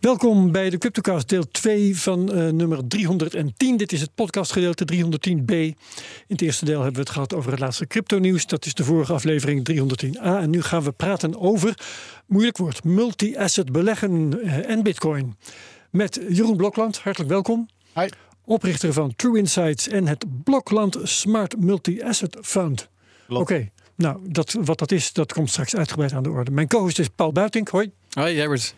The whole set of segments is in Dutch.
Welkom bij de CryptoCast deel 2 van uh, nummer 310. Dit is het podcastgedeelte 310b. In het eerste deel hebben we het gehad over het laatste crypto-nieuws. Dat is de vorige aflevering 310a. En nu gaan we praten over, moeilijk woord, multi-asset beleggen uh, en bitcoin. Met Jeroen Blokland, hartelijk welkom. Hi. Oprichter van True Insights en het Blokland Smart Multi-Asset Fund. Oké, okay. nou, dat, wat dat is, dat komt straks uitgebreid aan de orde. Mijn co-host is Paul Buitink. Hoi. Hoi, Herbert.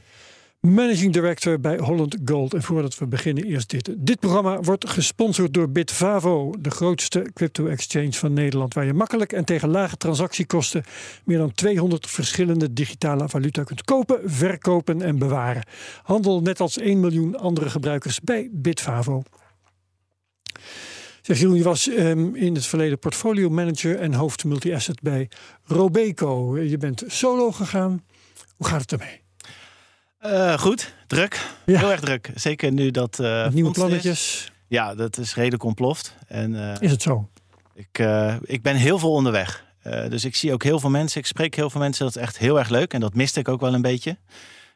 Managing Director bij Holland Gold. En voordat we beginnen, eerst dit. Dit programma wordt gesponsord door Bitvavo, de grootste crypto-exchange van Nederland. Waar je makkelijk en tegen lage transactiekosten meer dan 200 verschillende digitale valuta kunt kopen, verkopen en bewaren. Handel net als 1 miljoen andere gebruikers bij Bitvavo. Zeg Jeroen, je was um, in het verleden portfolio manager en hoofd multi-asset bij Robeco. Je bent solo gegaan. Hoe gaat het ermee? Uh, goed, druk. Ja. Heel erg druk. Zeker nu dat. Uh, nieuwe plannetjes. Is. Ja, dat is redelijk ontploft. En, uh, is het zo? Ik, ik ben heel veel onderweg. dus ik zie ook heel veel mensen. Ik spreek heel veel mensen. Dat is echt heel erg leuk. En dat miste ik ook wel een beetje.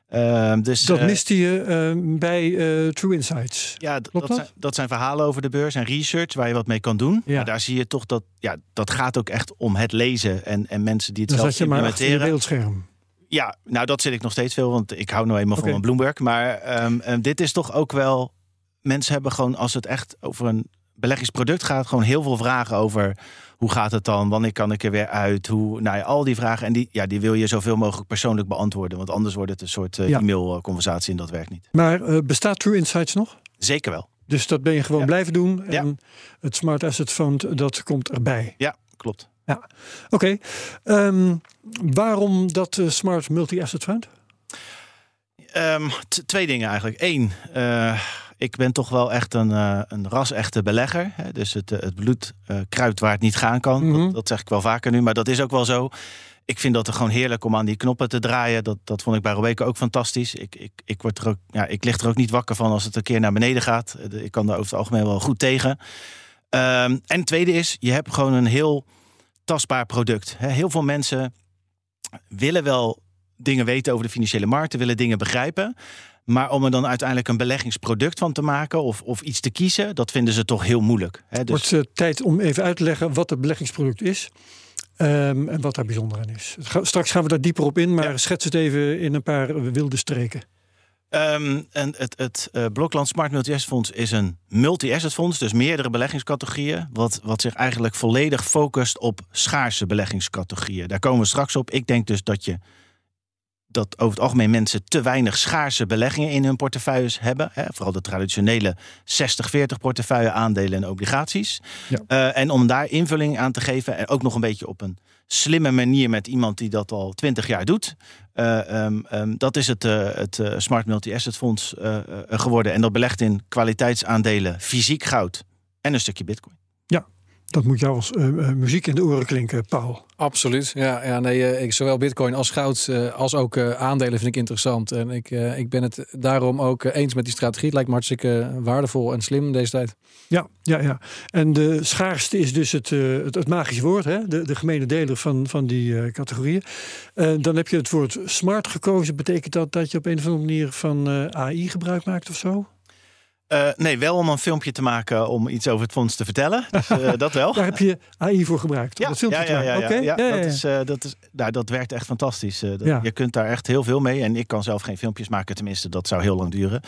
Ehm, dus, dat miste je bij True Insights. Ja, dat, dat? Zijn, dat zijn verhalen over de beurs en research waar je wat mee kan doen. Ja. Maar daar zie je toch dat. Ja, dat gaat ook echt om het lezen en, en mensen die het Dan zelf zat je implementeren. Maar achter je beeldscherm. Ja, nou dat zit ik nog steeds veel, want ik hou nou eenmaal okay. van Bloomberg. Maar um, um, dit is toch ook wel. Mensen hebben gewoon, als het echt over een beleggingsproduct gaat, gewoon heel veel vragen over hoe gaat het dan? Wanneer kan ik er weer uit? Hoe, nou ja, al die vragen. En die, ja, die wil je zoveel mogelijk persoonlijk beantwoorden. Want anders wordt het een soort uh, ja. e-mailconversatie en dat werkt niet. Maar uh, bestaat True Insights nog? Zeker wel. Dus dat ben je gewoon ja. blijven doen. En ja. het Smart Asset Fund, dat komt erbij. Ja, klopt. Ja, oké. Okay. Um, waarom dat uh, Smart Multi-Asset Fund? Um, twee dingen eigenlijk. Eén, uh, ik ben toch wel echt een, uh, een ras-echte belegger. Hè? Dus het, het bloed kruipt waar het niet gaan kan. Mm -hmm. dat, dat, zeg ik wel vaker nu, maar dat is ook wel zo. Ik vind dat er gewoon heerlijk om aan die knoppen te draaien. Dat, dat vond ik bij Robeco ook fantastisch. Ik, ik, ik, word er ook, ja, ik lig er ook niet wakker van als het een keer naar beneden gaat. Ik kan daar over het algemeen wel goed tegen. Um, en het tweede is, je hebt gewoon een heel tastbaar product. Heel veel mensen willen wel dingen weten over de financiële markten, willen dingen begrijpen. Maar om er dan uiteindelijk een beleggingsproduct van te maken of, of iets te kiezen, dat vinden ze toch heel moeilijk. Het dus... wordt uh, tijd om even uit te leggen wat het beleggingsproduct is. Um, en wat daar bijzonder aan is. Straks gaan we daar dieper op in, maar ja. schets het even in een paar wilde streken. Um, en het, het uh, Blokland Smart Multi-Asset Fonds is een multi-asset fonds, dus meerdere beleggingscategorieën, wat, wat zich eigenlijk volledig focust op schaarse beleggingscategorieën. Daar komen we straks op. Ik denk dus dat je dat over het algemeen mensen te weinig schaarse beleggingen in hun portefeuilles hebben. Hè? Vooral de traditionele 60-40 portefeuille aandelen en obligaties. Ja. Uh, en om daar invulling aan te geven en ook nog een beetje op een slimme manier met iemand die dat al 20 jaar doet. Uh, um, um, dat is het, uh, het Smart Multi-Asset Fonds geworden. En dat belegt in kwaliteitsaandelen, fysiek goud en een stukje bitcoin. Dat moet jou als muziek in de oren klinken, Paul. Absoluut. Ja, ja nee, ik, zowel bitcoin als goud als ook aandelen vind ik interessant. En ik, ik ben het daarom ook eens met die strategie. Het lijkt me hartstikke waardevol en slim deze tijd. Ja, ja, ja. En de schaarste is dus het, het, het, magische woord, hè? De, de gemene deler van, van die categorieën. Dan heb je het woord smart gekozen. Betekent dat dat je op een of andere manier van AI gebruik maakt of zo? Uh, nee, wel om een filmpje te maken om iets over het fonds te vertellen. Dus, uh, dat wel. Daar heb je AI voor gebruikt. Ja, dat filmpje ja, ja, ja, okay. ja, ja, dat, is, uh, dat, is, nou, dat werkt echt fantastisch. Dat, je kunt daar echt heel veel mee. En ik kan zelf geen filmpjes maken, tenminste, dat zou heel lang duren.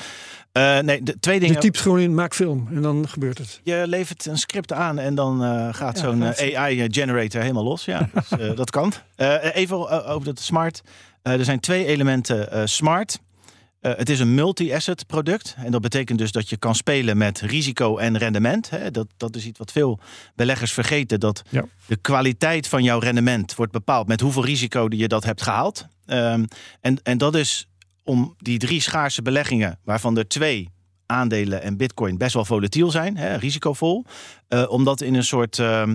nee, de twee dingen. Je typt gewoon in maak film en dan gebeurt het. Je levert een script aan en dan gaat zo'n AI-generator helemaal los. Ja, dus, dat kan. even over het smart. er zijn twee elementen smart. Uh, het is een multi-asset product. En dat betekent dus dat je kan spelen met risico en rendement. Hè. Dat, dat is iets wat veel beleggers vergeten. Dat ja. de kwaliteit van jouw rendement wordt bepaald met hoeveel risico je dat hebt gehaald. Um, en, en dat is om die drie schaarse beleggingen, waarvan er twee aandelen en bitcoin best wel volatiel zijn, hè, risicovol, uh, om dat in een soort uh,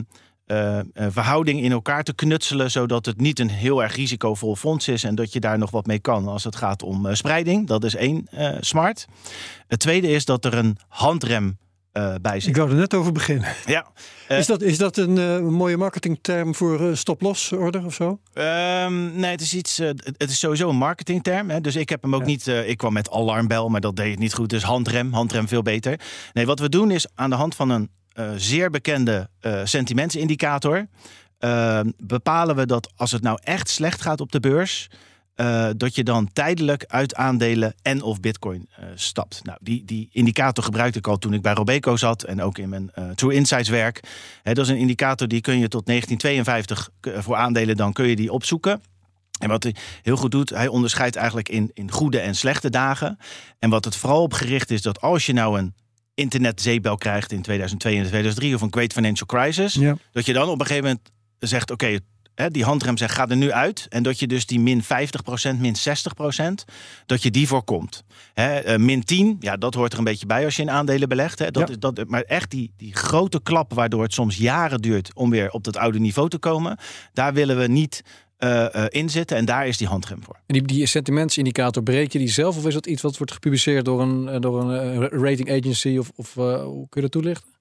uh, verhouding in elkaar te knutselen, zodat het niet een heel erg risicovol fonds is en dat je daar nog wat mee kan als het gaat om spreiding. Dat is één smart. Het tweede is dat er een handrem bij zit. Ik wou er net over beginnen. Ja. Is, dat, is dat een mooie marketingterm voor stop-loss order of zo? Um, nee, het is iets. het is sowieso een marketingterm. Hè, dus ik heb hem ook ja. niet. ik kwam met alarmbel, maar dat deed het niet goed. Dus handrem, handrem veel beter. Nee, wat we doen is aan de hand van een zeer bekende sentimentsindicator. Ehm, bepalen we dat als het nou echt slecht gaat op de beurs uh, dat je dan tijdelijk uit aandelen en of bitcoin stapt. Nou, die, die indicator gebruikte ik al toen ik bij Robeco zat en ook in mijn True Insights werk. He, dat is een indicator die kun je tot 1952 voor aandelen, dan kun je die opzoeken. En wat hij heel goed doet, hij onderscheidt eigenlijk in, in goede en slechte dagen. En wat het vooral op gericht is, dat als je nou een internetzeebel krijgt in 2002 en 2003 of een Great Financial Crisis, ja. dat je dan op een gegeven moment zegt: Oké, okay, die handrem zegt, ga er nu uit. En dat je dus die min 50%, min 60%, dat je die voorkomt. Hè, uh, min 10, ja, dat hoort er een beetje bij als je in aandelen belegt. Hè. Dat ja. is, dat, maar echt die, die grote klap waardoor het soms jaren duurt om weer op dat oude niveau te komen. Daar willen we niet uh. En daar is die handrem voor. En die, die sentimentsindicator, breek je die zelf? Of is dat iets wat wordt gepubliceerd door een, door een rating agency? Of, of hoe kun je dat toelichten?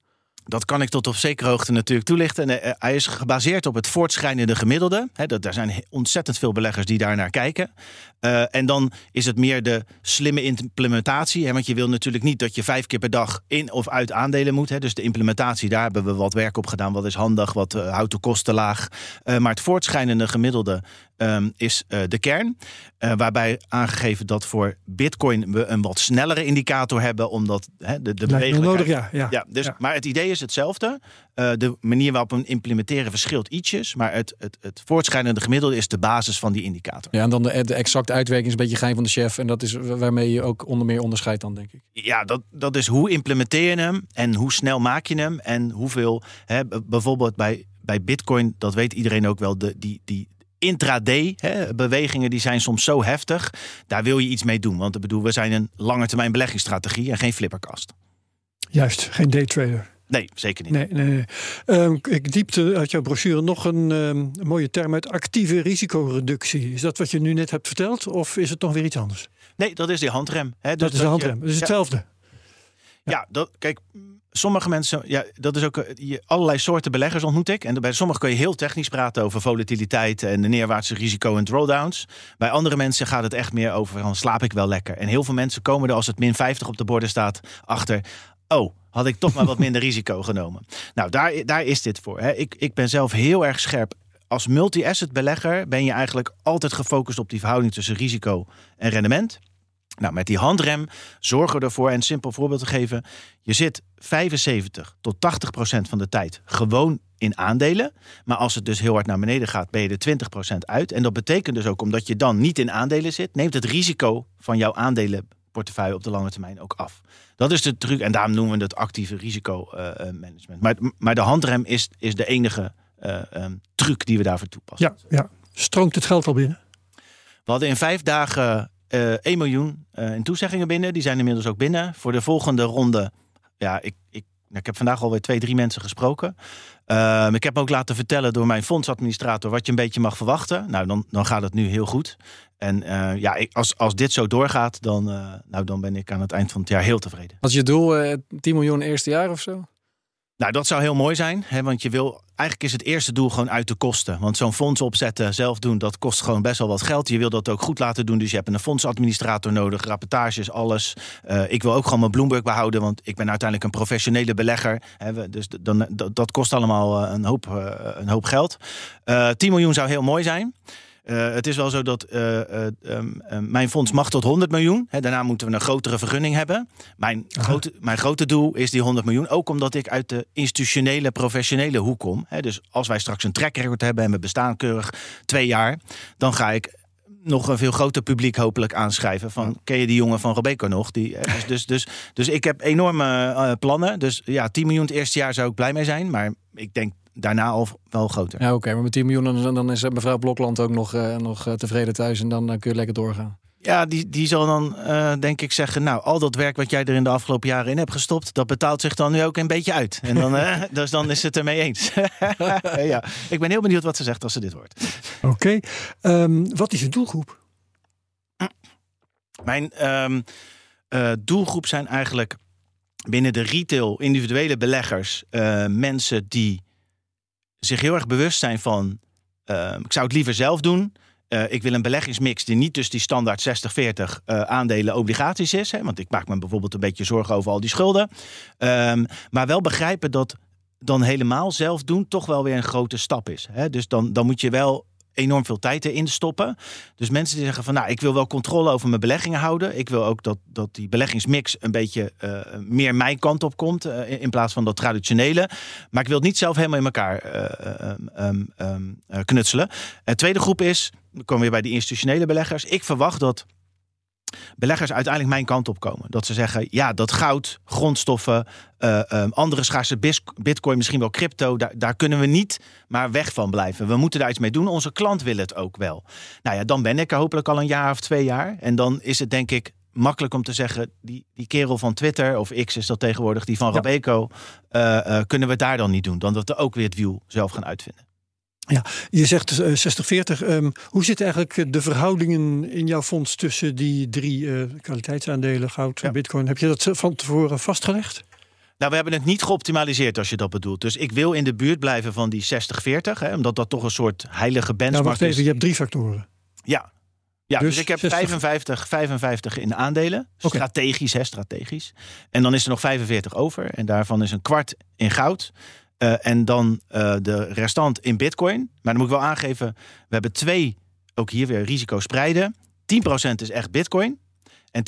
Dat kan ik tot op zekere hoogte natuurlijk toelichten. En hij is gebaseerd op het voortschrijdende gemiddelde. He, dat, er zijn ontzettend veel beleggers die daar naar kijken. Uh, en dan is het meer de slimme implementatie. Want je wil natuurlijk niet dat je vijf keer per dag in of uit aandelen moet. Dus de implementatie, daar hebben we wat werk op gedaan. Wat is handig, wat houdt de kosten laag. Maar het voortschrijdende gemiddelde um, is de kern. waarbij aangegeven dat voor bitcoin we een wat snellere indicator hebben. Omdat hè, de, de nodig, ja. ja. ja, dus, ja. Maar het idee is hetzelfde. de manier waarop we hem implementeren verschilt ietsjes. Maar het, het, het voortschrijdende gemiddelde is de basis van die indicator. Ja, en dan de, de exacte uitwerking is een beetje geheim van de chef. En dat is waarmee je ook onder meer onderscheidt dan, denk ik. Ja, dat, dat is hoe implementeer je hem en hoe snel maak je hem en hoeveel. Hè, bijvoorbeeld bij, bij Bitcoin, dat weet iedereen ook wel, de, die, die intraday hè, bewegingen die zijn soms zo heftig. Daar wil je iets mee doen. Want ik bedoel, we zijn een lange termijn beleggingsstrategie en geen flipperkast. Juist, geen daytrader. Nee, zeker niet. Nee, nee, nee. Um, ik diepte uit jouw brochure nog een, um, een, mooie term uit actieve risicoreductie. Is dat wat je nu net hebt verteld of is het nog weer iets anders? Nee, dat is die handrem. Hè? Dus dat is de handrem. Dat is hetzelfde. Ja, ja dat, kijk, sommige mensen, ja, dat is ook je, allerlei soorten beleggers ontmoet ik. En bij sommigen kun je heel technisch praten over volatiliteit en de neerwaartse risico en drawdowns. Bij andere mensen gaat het echt meer over van slaap ik wel lekker. En heel veel mensen komen er als het min 50 op de borden staat achter. Oh, had ik toch maar wat minder risico genomen. Nou, daar, daar is dit voor. Hè. Ik, ik ben zelf heel erg scherp. Als multi-asset belegger ben je eigenlijk altijd gefocust op die verhouding tussen risico en rendement. Nou, met die handrem zorgen we ervoor, en een simpel voorbeeld te geven. Je zit 75 tot 80 procent van de tijd gewoon in aandelen. Maar als het dus heel hard naar beneden gaat, ben je er 20 procent uit. En dat betekent dus ook, omdat je dan niet in aandelen zit, neemt het risico van jouw aandelenportefeuille op de lange termijn ook af. Dat is de truc en daarom noemen we het actieve risicomanagement. Uh, maar, maar de handrem is, is de enige uh, um, truc die we daarvoor toepassen. Ja, ja. Stroomt het geld al binnen? We hadden in vijf dagen uh, 1 miljoen in toezeggingen binnen. Die zijn inmiddels ook binnen. Voor de volgende ronde, ja, ik, ik, ik heb vandaag alweer twee, drie mensen gesproken. Uh, ik heb me ook laten vertellen door mijn fondsadministrator wat je een beetje mag verwachten. Nou, dan, dan gaat het nu heel goed. En uh, ja, ik, als, als dit zo doorgaat, dan, nou, dan ben ik aan het eind van het jaar heel tevreden. Als je doel 10 miljoen eerste jaar of zo? Nou, dat zou heel mooi zijn. Hè, want je wil, eigenlijk is het eerste doel gewoon uit de kosten. Want zo'n fonds opzetten, zelf doen, dat kost gewoon best wel wat geld. Je wil dat ook goed laten doen. Dus je hebt een fondsadministrator nodig, rapportages, alles. Uh, ik wil ook gewoon mijn Bloomberg behouden. Want ik ben uiteindelijk een professionele belegger. Hè, dus dan, dat, dat kost allemaal een hoop, een hoop geld. Uh, 10 miljoen zou heel mooi zijn. Uh, het is wel zo dat uh, uh, um, mijn fonds mag tot 100 miljoen. Hè, daarna moeten we een grotere vergunning hebben. Mijn, grote, mijn grote doel is die 100 miljoen. Ook omdat ik uit de institutionele, professionele hoek kom. Hè, dus als wij straks een track record hebben en we bestaan keurig twee jaar, dan ga ik nog een veel groter publiek hopelijk aanschrijven. Van, ken je die jongen van Robeco nog? Die, dus, dus, dus, dus ik heb enorme uh, plannen. Dus ja, 10 miljoen het eerste jaar zou ik blij mee zijn. Maar ik denk daarna al wel groter. Ja, oké. Okay, maar met 10 miljoen dan, dan is mevrouw Blokland ook nog, uh, nog uh, tevreden thuis. En dan kun je lekker doorgaan. Ja, die, die zal dan uh, denk ik zeggen, nou, al dat werk wat jij er in de afgelopen jaren in hebt gestopt, dat betaalt zich dan nu ook een beetje uit. En dan, uh, dus dan is het ermee eens. ja, ik ben heel benieuwd wat ze zegt als ze dit hoort. Oké, okay. um, wat is je doelgroep? Mijn um, uh, doelgroep zijn eigenlijk binnen de retail individuele beleggers mensen die zich heel erg bewust zijn van, ehm, ik zou het liever zelf doen. Uh, ik wil een beleggingsmix die niet dus die standaard 60-40 uh, aandelen obligaties is. Hè, want ik maak me bijvoorbeeld een beetje zorgen over al die schulden. Um, maar wel begrijpen dat dan helemaal zelf doen toch wel weer een grote stap is. Hè? Dus dan, dan moet je wel enorm veel tijd erin stoppen. Dus mensen die zeggen van nou, ik wil wel controle over mijn beleggingen houden. Ik wil ook dat, dat die beleggingsmix een beetje uh, meer mijn kant op komt. Uh, in plaats van dat traditionele. Maar ik wil het niet zelf helemaal in elkaar uh, um, um, knutselen. Het tweede groep is, dan komen we weer bij die institutionele beleggers. Ik verwacht dat beleggers uiteindelijk mijn kant op komen. Dat ze zeggen, ja, dat goud, grondstoffen, uh, um, andere schaarse bitcoin, misschien wel crypto, daar, daar kunnen we niet maar weg van blijven. We moeten daar iets mee doen. Onze klant wil het ook wel. Nou ja, dan ben ik er hopelijk al een jaar of twee jaar. En dan is het denk ik makkelijk om te zeggen, die, die kerel van Twitter, of X is dat tegenwoordig, die van ja. Robeco, uh, uh, kunnen we daar dan niet doen. Dan dat we ook weer het wiel zelf gaan uitvinden. Ja, je zegt uh, 60-40. Um, hoe zitten eigenlijk de verhoudingen in jouw fonds tussen die drie uh, kwaliteitsaandelen, goud en ja. bitcoin? Heb je dat van tevoren vastgelegd? Nou, we hebben het niet geoptimaliseerd als je dat bedoelt. Dus ik wil in de buurt blijven van die 60-40, omdat dat toch een soort heilige benchmark nou, wacht even, is. je hebt drie factoren. Ja, ja, dus, dus ik heb 55, 55 in aandelen. Okay. Strategisch, hè, strategisch. En dan is er nog 45 over. En daarvan is een kwart in goud. Uh, en dan uh, de restant in bitcoin. Maar dan moet ik wel aangeven, we hebben twee, ook hier weer risico spreiden. 10% is echt bitcoin. En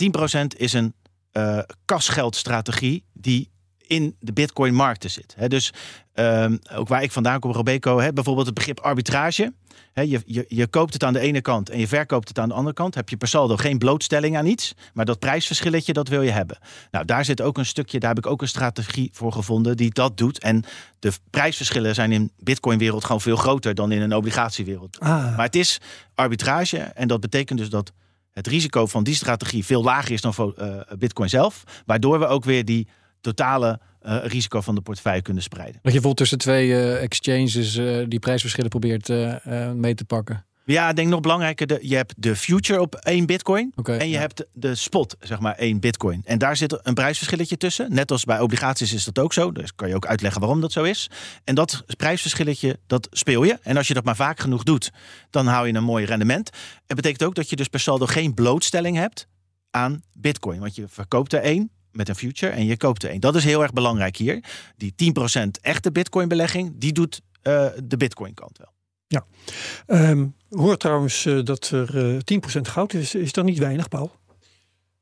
10% is een uh, kasgeldstrategie die in de bitcoin markten zit. He, dus um, ook waar ik vandaan kom, Robeco, he, bijvoorbeeld het begrip arbitrage. He, je, je, je koopt het aan de ene kant en je verkoopt het aan de andere kant. Heb je per saldo geen blootstelling aan iets, maar dat prijsverschilletje, dat wil je hebben. Nou, daar zit ook een stukje, daar heb ik ook een strategie voor gevonden die dat doet. En de prijsverschillen zijn in bitcoin-wereld gewoon veel groter dan in een obligatiewereld. Ah. Maar het is arbitrage en dat betekent dus dat het risico van die strategie veel lager is dan voor uh, bitcoin zelf. Waardoor we ook weer die totale uh, risico van de portefeuille kunnen spreiden. Dat je bijvoorbeeld tussen twee uh, exchanges uh, die prijsverschillen probeert mee te pakken. Ja, ik denk nog belangrijker, de, je hebt de future op één bitcoin okay, en je ja. hebt de, de, spot, zeg maar, één bitcoin. En daar zit een prijsverschilletje tussen. Net als bij obligaties is dat ook zo. Dus kan je ook uitleggen waarom dat zo is. En dat prijsverschilletje, dat speel je. En als je dat maar vaak genoeg doet, dan hou je een mooi rendement. Het betekent ook dat je dus per saldo geen blootstelling hebt aan bitcoin. Want je verkoopt er één, met een future en je koopt er een. Dat is heel erg belangrijk hier. Die 10% echte bitcoin belegging, die doet uh, de bitcoin kant wel. Ja, um, hoor trouwens uh, dat er uh, 10% goud is. Is dat niet weinig, Paul?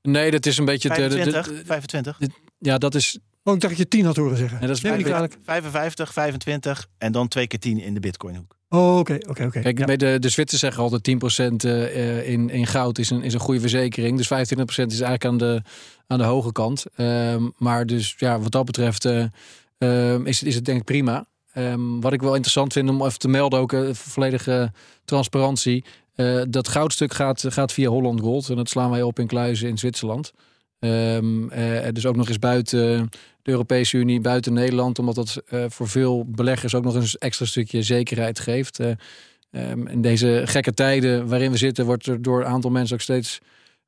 Nee, dat is een beetje... 25, de, de, de, 25. ja, dat is... Oh, ik dacht dat je 10 had horen zeggen. Nee, dat is nee, 55, 55, 25 en dan twee keer 10 in de bitcoinhoek. Oh, oké, oké, oké. Kijk, ja. de, de Zwitsers zeggen altijd 10% uh, in, in goud is een, is een goede verzekering. Dus 25% is eigenlijk aan de, aan de hoge kant. Um, maar dus ja, wat dat betreft uh, um, is, is het denk ik prima. Um, wat ik wel interessant vind om even te melden, ook uh, volledige transparantie. Uh, dat goudstuk gaat, gaat via Holland Gold. En dat slaan wij op in Kluizen in Zwitserland. Um, uh, dus ook nog eens buiten de Europese Unie, buiten Nederland. Omdat dat uh, voor veel beleggers ook nog een extra stukje zekerheid geeft. Uh, um, in deze gekke tijden waarin we zitten, wordt er door een aantal mensen ook steeds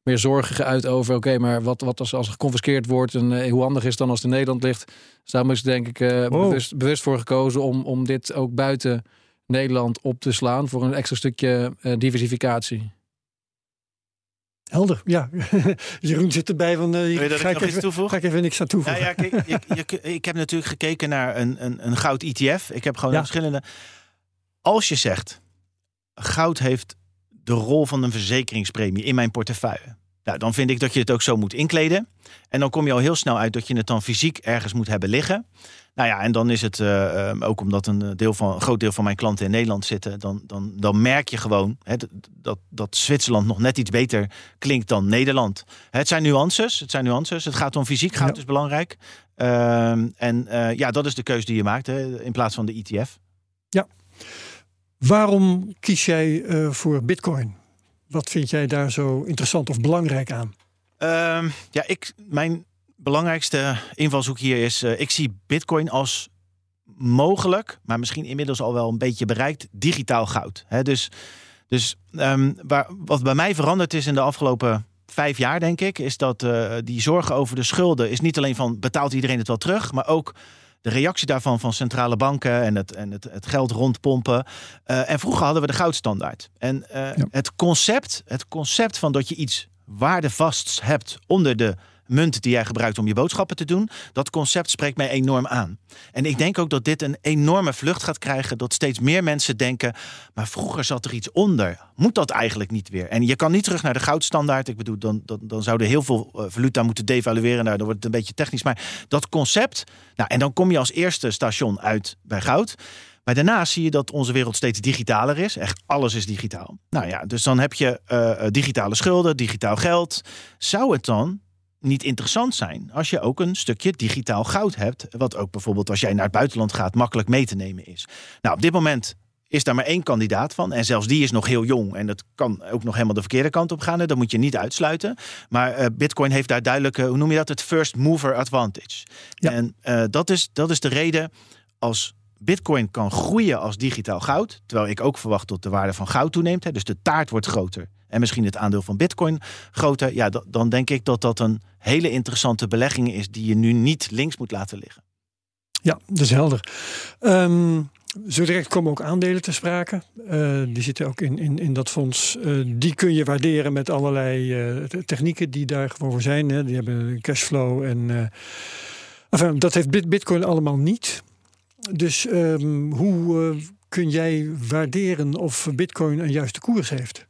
meer zorgen geuit over. Oké, okay, maar wat, wat als, als er geconfiskeerd wordt en uh, hoe handig is dan als het in Nederland ligt. Dus daarom is denk ik uh, wow. bewust, bewust voor gekozen om, om dit ook buiten Nederland op te slaan voor een extra stukje uh, diversificatie. Helder, ja. Jeroen zit erbij van. Uh, je ga, ik ik even, ga ik even niks aan toevoegen. Ja, ja, kijk, je, je, ik heb natuurlijk gekeken naar een, een, een goud ETF. Ik heb gewoon Ja. verschillende. Als je zegt, goud heeft de rol van een verzekeringspremie in mijn portefeuille. Nou, dan vind ik dat je het ook zo moet inkleden. En dan kom je al heel snel uit dat je het dan fysiek ergens moet hebben liggen. Nou ja, en dan is het uh, um, ook omdat een, deel van, een groot deel van mijn klanten in Nederland zitten. Dan, dan, dan merk je gewoon hè, dat, dat Zwitserland nog net iets beter klinkt dan Nederland. Het zijn nuances. Het zijn nuances. Het gaat om fysiek, goud Ja. is belangrijk. Um, en uh, ja, dat is de keuze die je maakt hè, in plaats van de ETF. Waarom kies jij voor Bitcoin? Wat vind jij daar zo interessant of belangrijk aan? Um, ja, ik, mijn belangrijkste invalshoek hier is: uh, ik zie Bitcoin als mogelijk, maar misschien inmiddels al wel een beetje bereikt, digitaal goud. He, dus dus um, waar, wat bij mij veranderd is in de afgelopen vijf jaar, denk ik, is dat uh, die zorgen over de schulden is niet alleen van betaalt iedereen het wel terug, maar ook de reactie daarvan van centrale banken en het, en het, het geld rondpompen. Uh, en vroeger hadden we de goudstandaard. En uh, ja. het, concept, het concept van dat je iets waardevast hebt onder de munt die jij gebruikt om je boodschappen te doen. Dat concept spreekt mij enorm aan. En ik denk ook dat dit een enorme vlucht gaat krijgen. Dat steeds meer mensen denken. Maar vroeger zat er iets onder. Moet dat eigenlijk niet weer? En je kan niet terug naar de goudstandaard. Ik bedoel, dan, dan, dan zouden heel veel uh, valuta moeten devalueren. Nou, dan wordt het een beetje technisch. Maar dat concept. Nou, en dan kom je als eerste station uit bij goud. Maar daarna zie je dat onze wereld steeds digitaler is. Echt alles is digitaal. Nou ja, dus dan heb je uh, digitale schulden, digitaal geld. Zou het dan niet interessant zijn als je ook een stukje digitaal goud hebt. Wat ook bijvoorbeeld als jij naar het buitenland gaat makkelijk mee te nemen is. Nou, op dit moment is daar maar één kandidaat van. En zelfs die is nog heel jong. En dat kan ook nog helemaal de verkeerde kant op gaan. Dat moet je niet uitsluiten. Maar uh, Bitcoin heeft daar duidelijk, uh, hoe noem je dat? Het first mover advantage. Ja. En uh, dat, is, dat is de reden als Bitcoin kan groeien als digitaal goud. Terwijl ik ook verwacht dat de waarde van goud toeneemt. Hè, dus de taart wordt groter en misschien het aandeel van Bitcoin groter. Ja, dan denk ik dat dat een hele interessante belegging is die je nu niet links moet laten liggen. Ja, dat is helder. Um, zo direct komen ook aandelen te sprake. Uh, die zitten ook in, in, in dat fonds. Uh, die kun je waarderen met allerlei uh, technieken die daar gewoon voor zijn. Hè. Die hebben cashflow en. Enfin, dat heeft Bitcoin allemaal niet. Dus um, hoe kun jij waarderen of Bitcoin een juiste koers heeft?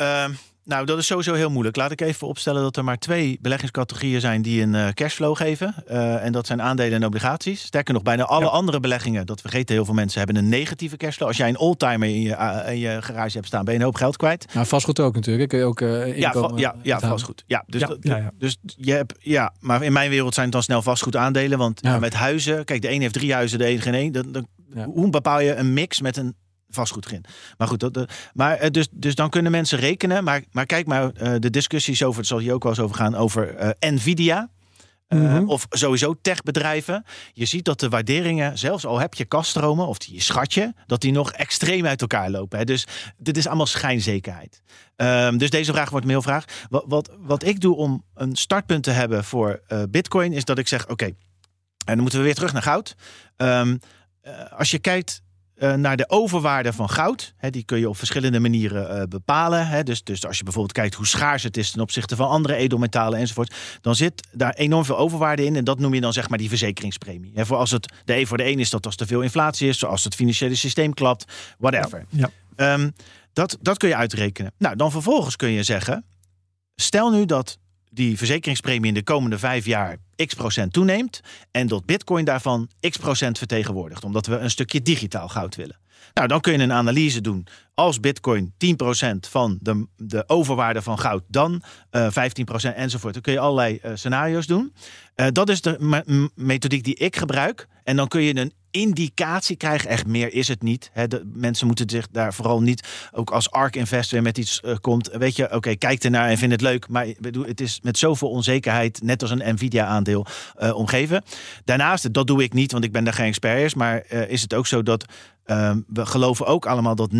Uh, nou, dat is sowieso heel moeilijk. Laat ik even opstellen dat er maar twee beleggingscategorieën zijn die een uh, cashflow geven. Uh, en dat zijn aandelen en obligaties. Sterker nog, bijna alle ja. andere beleggingen, dat vergeten heel veel mensen, hebben een negatieve cashflow. Als jij een oldtimer in je, uh, in je garage hebt staan, ben je een hoop geld kwijt. Nou, vastgoed ook natuurlijk. Kun je ook ja, va ja, ja, vastgoed. Ja, dus, ja, ja, ja. dus je hebt, ja, maar in mijn wereld zijn het dan snel vastgoed aandelen. Want met huizen, kijk, de een heeft drie huizen, de een geen één. Dan, dan, Hoe bepaal je een mix met een vastgoed in. Maar goed, dat, maar, dus, dus dan kunnen mensen rekenen. Maar, maar kijk maar, uh, de discussies over, het zal hier ook wel eens over gaan, over uh, Nvidia. Uh, mm -hmm. Of sowieso techbedrijven. Je ziet dat de waarderingen, zelfs al heb je kaststromen of die schatje, dat die nog extreem uit elkaar lopen. Hè. Dus dit is allemaal schijnzekerheid. Um, dus deze vraag wordt een mailvraag. Wat, wat, wat ik doe om een startpunt te hebben voor uh, Bitcoin, is dat ik zeg: oké, okay, en dan moeten we weer terug naar goud. Um, als je kijkt uh, naar de overwaarde van goud. Die kun je op verschillende manieren uh, bepalen. Dus, dus als je bijvoorbeeld kijkt hoe schaars het is ten opzichte van andere edelmetalen enzovoort. Dan zit daar enorm veel overwaarde in. En dat noem je dan zeg maar die verzekeringspremie. Hè, voor als het de een voor de een is dat als er veel inflatie is. Zoals het financiële systeem klapt. Whatever. Ja. Um, dat, dat kun je uitrekenen. Nou, dan vervolgens kun je zeggen. Stel nu dat die verzekeringspremie in de komende vijf jaar x procent toeneemt en dat bitcoin daarvan x procent vertegenwoordigt, omdat we een stukje digitaal goud willen. Nou, dan kun je een analyse doen. Als bitcoin 10% van de, de overwaarde van goud, dan uh, 15% enzovoort. Dan kun je allerlei uh, scenario's doen. Uh, dat is de methodiek die ik gebruik. En dan kun je een indicatie krijgen. Echt meer is het niet. Hè. De, mensen moeten zich daar vooral niet, ook als ARK investor met iets komt. Weet je, oké, kijk ernaar en vind het leuk. Maar bedoel, het is met zoveel onzekerheid, net als een Nvidia aandeel, omgeven. Daarnaast, dat doe ik niet, want ik ben daar geen expert. Maar is het ook zo dat Um, we geloven ook allemaal dat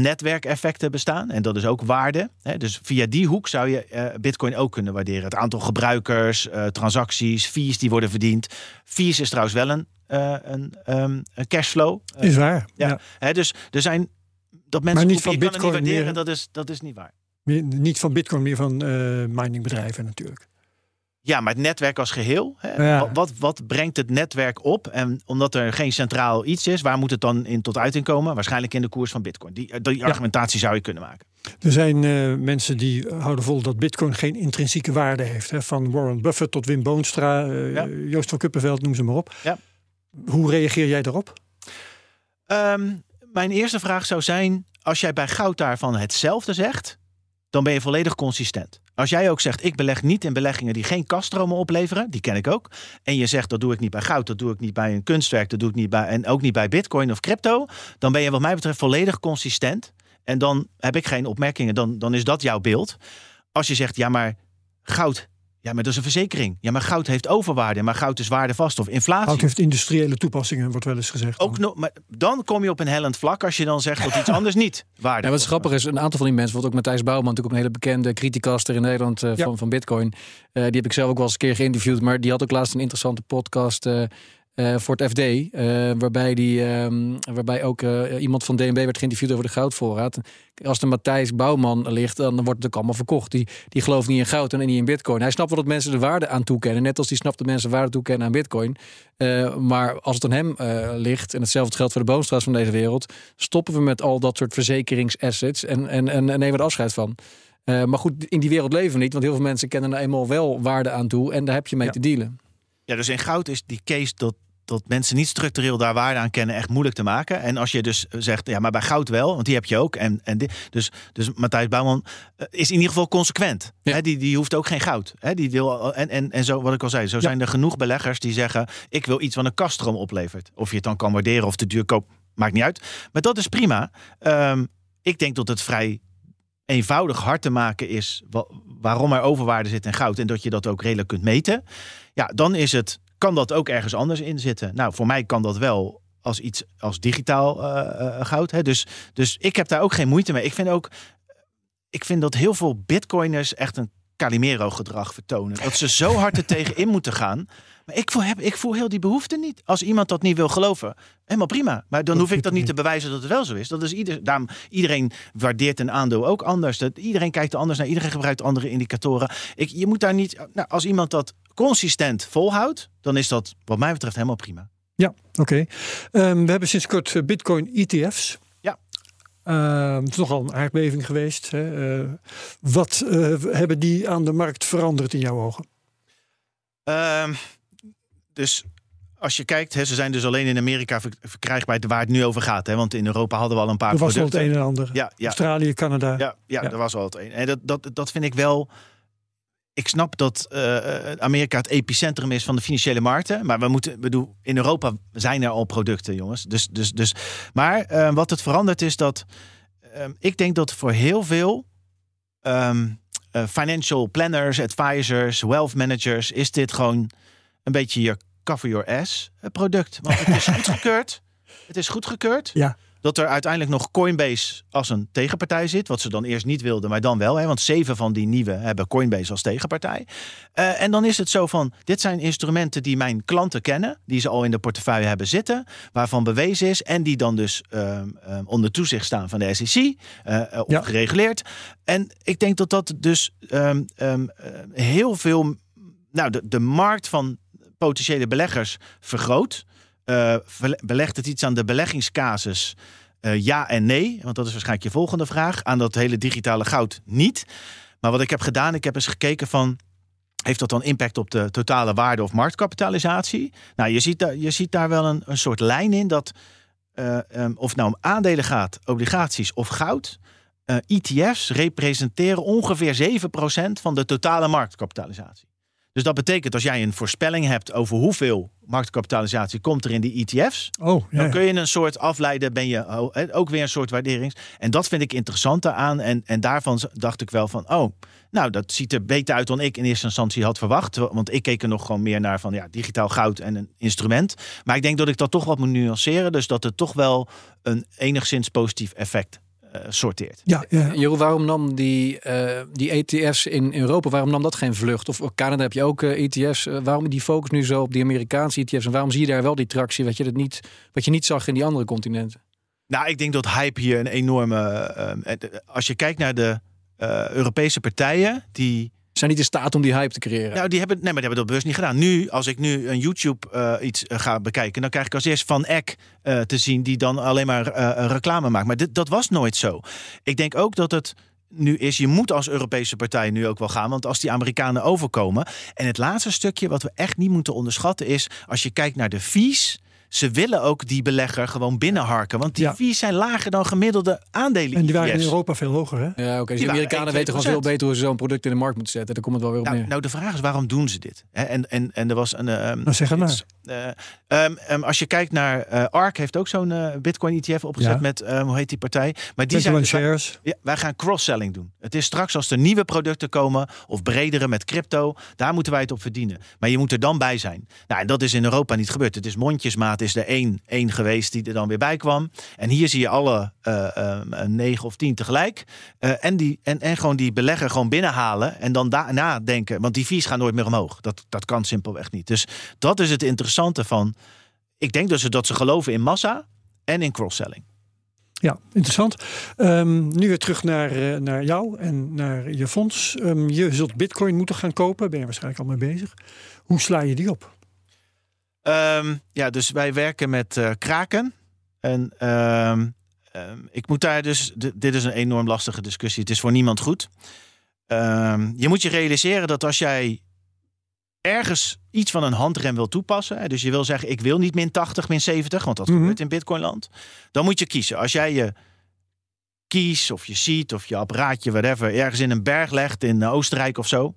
netwerkeffecten bestaan. En dat is ook waarde. Hè? Dus via die hoek zou je uh, Bitcoin ook kunnen waarderen. Het aantal gebruikers, uh, transacties, fees die worden verdiend. Fees is trouwens wel een, uh, een, um, een cashflow. is waar. Ja. ja. Hè? Dus er zijn dat mensen maar niet van Bitcoin niet waarderen, meer, dat, is, dat is niet waar. Meer, niet van Bitcoin, meer van miningbedrijven natuurlijk. Ja, maar het netwerk als geheel. Hè? Ja. Wat, wat brengt het netwerk op? En omdat er geen centraal iets is, waar moet het dan in tot uiting komen? Waarschijnlijk in de koers van Bitcoin. Die, die argumentatie ja. zou je kunnen maken. Er zijn uh, mensen die houden vol dat Bitcoin geen intrinsieke waarde heeft. Hè? Van Warren Buffett tot Wim Boonstra, uh, ja. Joost van Kuppenveld, noem ze maar op. Ja. Hoe reageer jij daarop? Um, mijn eerste vraag zou zijn: als jij bij goud daarvan hetzelfde zegt, dan ben je volledig consistent. Als jij ook zegt, ik beleg niet in beleggingen die geen kaststromen opleveren, die ken ik ook. En je zegt, dat doe ik niet bij goud, dat doe ik niet bij een kunstwerk, dat doe ik niet bij, en ook niet bij bitcoin of crypto. Dan ben je wat mij betreft volledig consistent. En dan heb ik geen opmerkingen. Dan, dan is dat jouw beeld. Als je zegt, ja, maar goud ja, maar dat is een verzekering. Ja, maar goud heeft overwaarde. Maar goud is waardevast of inflatie. Goud heeft industriële toepassingen, wordt wel eens gezegd. Ook nog, maar dan kom je op een hellend vlak als je dan zegt dat iets anders niet waarde. Ja, wat grappig is, een aantal van die mensen, bijvoorbeeld ook Matthijs Bouwman, natuurlijk een hele bekende criticaster in Nederland uh, van, van Bitcoin. Uh, die heb ik zelf ook wel eens een keer geïnterviewd. Maar die had ook laatst een interessante podcast. Uh, uh, voor het FD. Uh, waarbij, die, uh, waarbij ook iemand van DNB werd geïnterviewd over de goudvoorraad. Als de Matthijs Bouwman ligt, dan wordt het ook allemaal verkocht. Die, die gelooft niet in goud en niet in bitcoin. Hij snapt wel dat mensen de waarde aan toekennen. Net als die snapt dat mensen waarde toekennen aan bitcoin. maar als het aan hem ligt, en hetzelfde geldt voor de boomstraat van deze wereld... stoppen we met al dat soort verzekeringsassets en, en, en, en nemen er afscheid van. maar goed, in die wereld leven we niet. Want heel veel mensen kennen er eenmaal wel waarde aan toe. En daar heb je mee ja. te dealen. Ja, dus in goud is die case dat dat mensen niet structureel daar waarde aan kennen echt moeilijk te maken. En als je dus zegt, ja, maar bij goud wel, want die heb je ook. En, en dit, dus, dus Matthijs Bouwman eh, is in ieder geval consequent. Ja. die, die hoeft ook geen goud. He, die wil, en, en, en zo, wat ik al zei, zo ja. zijn er genoeg beleggers die zeggen, ik wil iets wat een kaststroom oplevert. Of je het dan kan waarderen of te duur koopt, maakt niet uit. Maar dat is prima. Um, ik denk dat het vrij eenvoudig hard te maken is waarom er overwaarde zit in goud en dat je dat ook redelijk kunt meten. Ja, dan is het kan dat ook ergens anders in zitten. Nou, voor mij kan dat wel als iets als digitaal uh, uh, goud. Hè. Dus, dus ik heb daar ook geen moeite mee. Ik vind ook, ik vind dat heel veel bitcoiners echt een Calimero-gedrag vertonen. Dat ze zo hard er tegenin moeten gaan. Maar ik voel, heb, ik voel heel die behoefte niet. Als iemand dat niet wil geloven, helemaal prima. Maar dan hoef ik dat niet te bewijzen dat het wel zo is. Dat is ieder, daarom, iedereen waardeert een aandeel ook anders. Dat, iedereen kijkt er anders naar. Iedereen gebruikt andere indicatoren. Ik, je moet daar niet. Nou, als iemand dat consistent volhoudt, dan is dat wat mij betreft helemaal prima. Ja, oké. Okay. Um, we hebben sinds kort uh, Bitcoin ETF's. Ja. Uh, het is nogal een aardbeving geweest. Hè. Uh, wat uh, hebben die aan de markt veranderd in jouw ogen? Ehm, dus als je kijkt, hè, ze zijn dus alleen in Amerika verkrijgbaar waar het nu over gaat. Hè, want in Europa hadden we al een paar er was producten. al het een en ander. Ja, ja. Australië, Canada. Ja, ja, ja, er was al het een. En dat, dat, dat vind ik wel ik snap dat uh, Amerika het epicentrum is van de financiële markten. Maar we moeten, bedoel, in Europa zijn er al producten, jongens. Dus, dus, dus, maar uh, wat het verandert is dat ik denk dat voor heel veel um, financial planners, advisors, wealth managers, is dit gewoon een beetje je cover your ass product. Want het is goedgekeurd. Het is goedgekeurd. Ja. Dat er uiteindelijk nog Coinbase als een tegenpartij zit. Wat ze dan eerst niet wilden, maar dan wel. Hè, want zeven van die nieuwe hebben Coinbase als tegenpartij. Uh, en dan is het zo van: dit zijn instrumenten die mijn klanten kennen. Die ze al in de portefeuille hebben zitten. Waarvan bewezen is. En die dan dus um, um, onder toezicht staan van de SEC. Uh, uh, of ja. gereguleerd. En ik denk dat dat dus um, heel veel. Nou, de, de markt van potentiële beleggers vergroot. Uh, belegt het iets aan de beleggingscasus? Uh, ja en nee, want dat is waarschijnlijk je volgende vraag. Aan dat hele digitale goud niet. Maar wat ik heb gedaan, ik heb eens gekeken van... Heeft dat dan impact op de totale waarde of marktkapitalisatie? Nou, je ziet daar, je ziet daar wel een, een soort lijn in dat... Uh, um, of nou om aandelen gaat, obligaties of goud... ETF's representeren ongeveer 7% van de totale marktkapitalisatie. Dus dat betekent als jij een voorspelling hebt over hoeveel marktkapitalisatie komt er in die ETF's, oh, ja. dan kun je een soort afleiden, ben je ook weer een soort waarderings. En dat vind ik interessant aan. En, en daarvan dacht ik wel van, oh, nou, dat ziet er beter uit dan ik in eerste instantie had verwacht. Want ik keek er nog gewoon meer naar van ja, digitaal goud en een instrument. Maar ik denk dat ik dat toch wat moet nuanceren. Dus dat het toch wel een enigszins positief effect uh, sorteert. Ja, ja. Jeroen, waarom nam die, uh, die ETF's in Europa, waarom nam dat geen vlucht? Of Canada heb je ook uh, ETF's. waarom die focus nu zo op die Amerikaanse ETF's? En waarom zie je daar wel die tractie, wat je, dat niet, wat je niet zag in die andere continenten? Nou, ik denk dat hype hier een enorme... als je kijkt naar de Europese partijen, die zijn niet in staat om die hype te creëren. Nou, die hebben, nee, maar die hebben dat bewust niet gedaan. Nu, als ik nu een YouTube uh, iets uh, ga bekijken, dan krijg ik als eerst Van Eck uh, te zien die dan alleen maar reclame maakt. Maar dit, dat was nooit zo. Ik denk ook dat het nu is, je moet als Europese partij nu ook wel gaan. Want als die Amerikanen overkomen. En het laatste stukje wat we echt niet moeten onderschatten is, als je kijkt naar de fees ze willen ook die belegger gewoon binnenharken. Want die Ja. fees zijn lager dan gemiddelde aandelen. En die waren in ETF's. Europa veel hoger, hè? Ja, oké. Dus Die de Amerikanen 1, weten gewoon veel 2%. beter hoe ze zo'n product in de markt moeten zetten. Daar komt het wel weer op Nou, neer. nou, de vraag is waarom doen ze dit? Hè, En, en, en er was een. ehm, Nou, zeg het maar. iets, eh, ehm, ehm, als je kijkt naar eh, ARK, heeft ook zo'n eh, Bitcoin ETF opgezet Ja. met hoe heet die partij? Maar die 21 zijn shares. Ja, wij gaan cross-selling doen. Het is straks als er nieuwe producten komen of bredere met crypto, daar moeten wij het op verdienen. Maar je moet er dan bij zijn. Nou, en dat is in Europa niet gebeurd. Het is mondjesmaat is er één, één geweest die er dan weer bij kwam. En hier zie je alle eh, ehm, negen of tien tegelijk. Eh, en, die, en, en gewoon die belegger gewoon binnenhalen en dan daarna denken. Want die fees gaan nooit meer omhoog. Dat, dat kan simpelweg niet. Dus dat is het interessante van. Ik denk dus dat ze geloven in massa en in cross-selling. Ja, interessant. Ehm, nu weer terug naar, eh, naar jou en naar je fonds. Ehm, je zult bitcoin moeten gaan kopen. Ben je waarschijnlijk al mee bezig. Hoe sla je die op? Ehm, ja, dus wij werken met eh, kraken. En ehm, ehm, ik moet daar dus. Dit is een enorm lastige discussie. Het is voor niemand goed. Je moet je realiseren dat als jij ergens iets van een handrem wil toepassen. hè, Dus je wil zeggen, ik wil niet min 80, min 70, want dat Mhm. gebeurt in Bitcoinland. Dan moet je kiezen. Als jij je kies of je ziet of je apparaatje, whatever, ergens in een berg legt in eh, Oostenrijk of zo.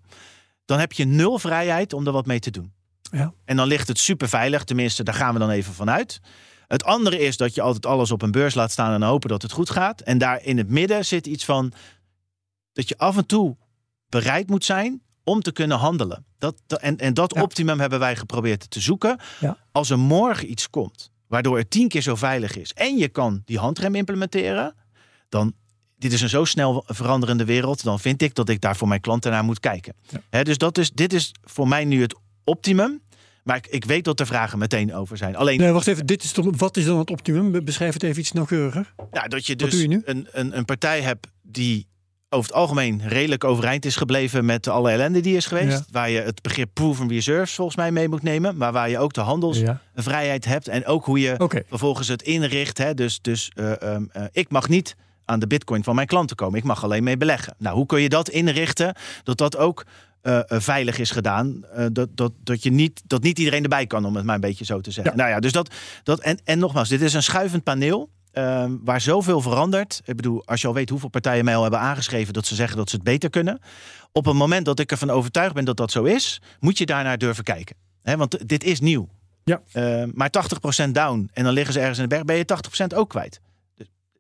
Dan heb je nul vrijheid om er wat mee te doen. Ja. En dan ligt het super veilig. Tenminste, daar gaan we dan even vanuit. Het andere is dat je altijd alles op een beurs laat staan en hopen dat het goed gaat. En daar in het midden zit iets van dat je af en toe bereid moet zijn om te kunnen handelen. Dat, en, en dat Ja. optimum hebben wij geprobeerd te zoeken. Ja. Als er morgen iets komt waardoor het tien keer zo veilig is en je kan die handrem implementeren, dan dit is een zo snel veranderende wereld, dan vind ik dat ik daar voor mijn klanten naar moet kijken. Dus dat is, dit is voor mij nu het optimum. Maar ik, ik weet dat er vragen meteen over zijn. Alleen Nee, wacht even. Dit is toch, wat is dan het optimum? Be- Beschrijf het even iets nauwkeuriger. ja, dat je dus je? Een, een, een partij hebt die over het algemeen redelijk overeind is gebleven met alle ellende die is geweest. Ja. Waar je het begrip proven reserves volgens mij mee moet nemen. Maar waar je ook de handelsvrijheid Ja. hebt. En ook hoe je vervolgens het inricht. Hè? Dus, dus eh, ehm, eh, ik mag niet aan de bitcoin van mijn klanten komen. Ik mag alleen mee beleggen. Nou, hoe kun je dat inrichten dat dat ook eh, eh, veilig is gedaan? Eh, dat, dat, dat, je niet, dat niet iedereen erbij kan, om het maar een beetje zo te zeggen. Ja. Nou ja, dus dat, dat en, en nogmaals, dit is een schuivend paneel. ehm, waar zoveel verandert. Ik bedoel, als je al weet hoeveel partijen mij al hebben aangeschreven dat ze zeggen dat ze het beter kunnen. Op het moment dat ik ervan overtuigd ben dat dat zo is, moet je daarnaar durven kijken. Want dit is nieuw. Ja. Eh, maar 80% down en dan liggen ze ergens in de berg, ben je 80% ook kwijt.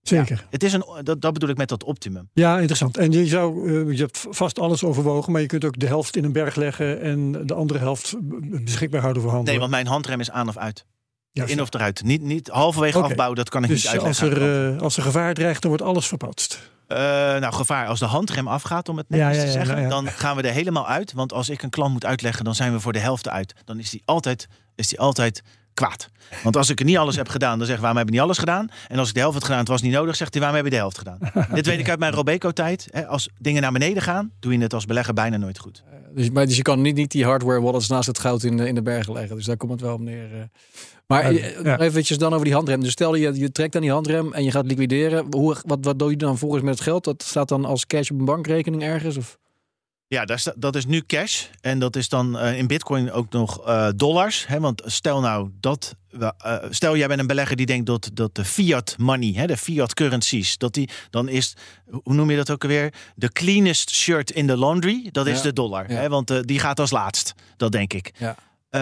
Zeker. Het is een, dat, dat bedoel ik met dat optimum. Ja, interessant. En je, zou, eh, je hebt vast alles overwogen, maar je kunt ook de helft in een berg leggen en de andere helft beschikbaar houden voor handelen. Nee, want mijn handrem is aan of uit. Juist. In of eruit. Niet, niet halverwege Oké. afbouwen, dat kan ik dus niet uitleggen. als er, eh, als er gevaar dreigt, dan wordt alles verpatst. Eh, nou, gevaar. Als de handrem afgaat, om het netjes Ja, ja, te zeggen, dan gaan we er helemaal uit. Want als ik een klant moet uitleggen, dan zijn we voor de helft uit. Dan is die altijd, is die altijd kwaad. Want als ik er niet alles heb gedaan, dan zeg ik waarom heb je niet alles gedaan? En als ik de helft had gedaan, het was niet nodig, zegt hij waarom heb je de helft gedaan? Dit weet ik uit mijn Robeco-tijd. Hè, Als dingen naar beneden gaan, doe je het als belegger bijna nooit goed. Dus, maar, dus je kan niet, niet die hardware wallets naast het goud in de, in de bergen leggen. Dus daar komt het wel op neer. eh. Maar Ja, eh, ja. eventjes dan over die handrem. Dus stel je, je trekt aan die handrem en je gaat liquideren. Hoe, wat, wat doe je dan volgens met het geld? Dat staat dan als cash op een bankrekening ergens? Of? Ja, dat is nu cash. En dat is dan eh, in bitcoin ook nog eh, dollars. Hè? Want stel nou dat... we, eh, stel jij bent een belegger die denkt dat, dat de fiat money, hè, de fiat currencies... Dat die, dan is, hoe noem je dat ook alweer? De cleanest shirt in the laundry, dat is Ja. de dollar. Ja. Hè? Want die gaat als laatst, dat denk ik. Ja.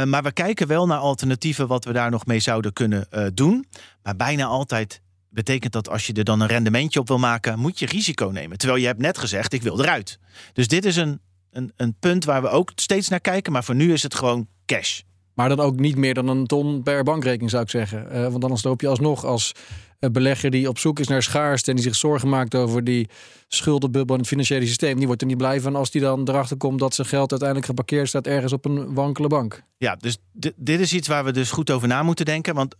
Maar we kijken wel naar alternatieven wat we daar nog mee zouden kunnen doen. Maar bijna altijd betekent dat als je er dan een rendementje op wil maken, moet je risico nemen. Terwijl je hebt net gezegd, ik wil eruit. Dus dit is een, een, een punt waar we ook steeds naar kijken. Maar voor nu is het gewoon cash. Maar dan ook niet meer dan een ton per bankrekening zou ik zeggen. Eh, want anders loop je alsnog als eh, belegger die op zoek is naar schaarste... en die zich zorgen maakt over die schuldenbubbel in het financiële systeem. Die wordt er niet blij van als die dan erachter komt... dat zijn geld uiteindelijk geparkeerd staat ergens op een wankele bank. Ja, dus di- dit is iets waar we dus goed over na moeten denken. Want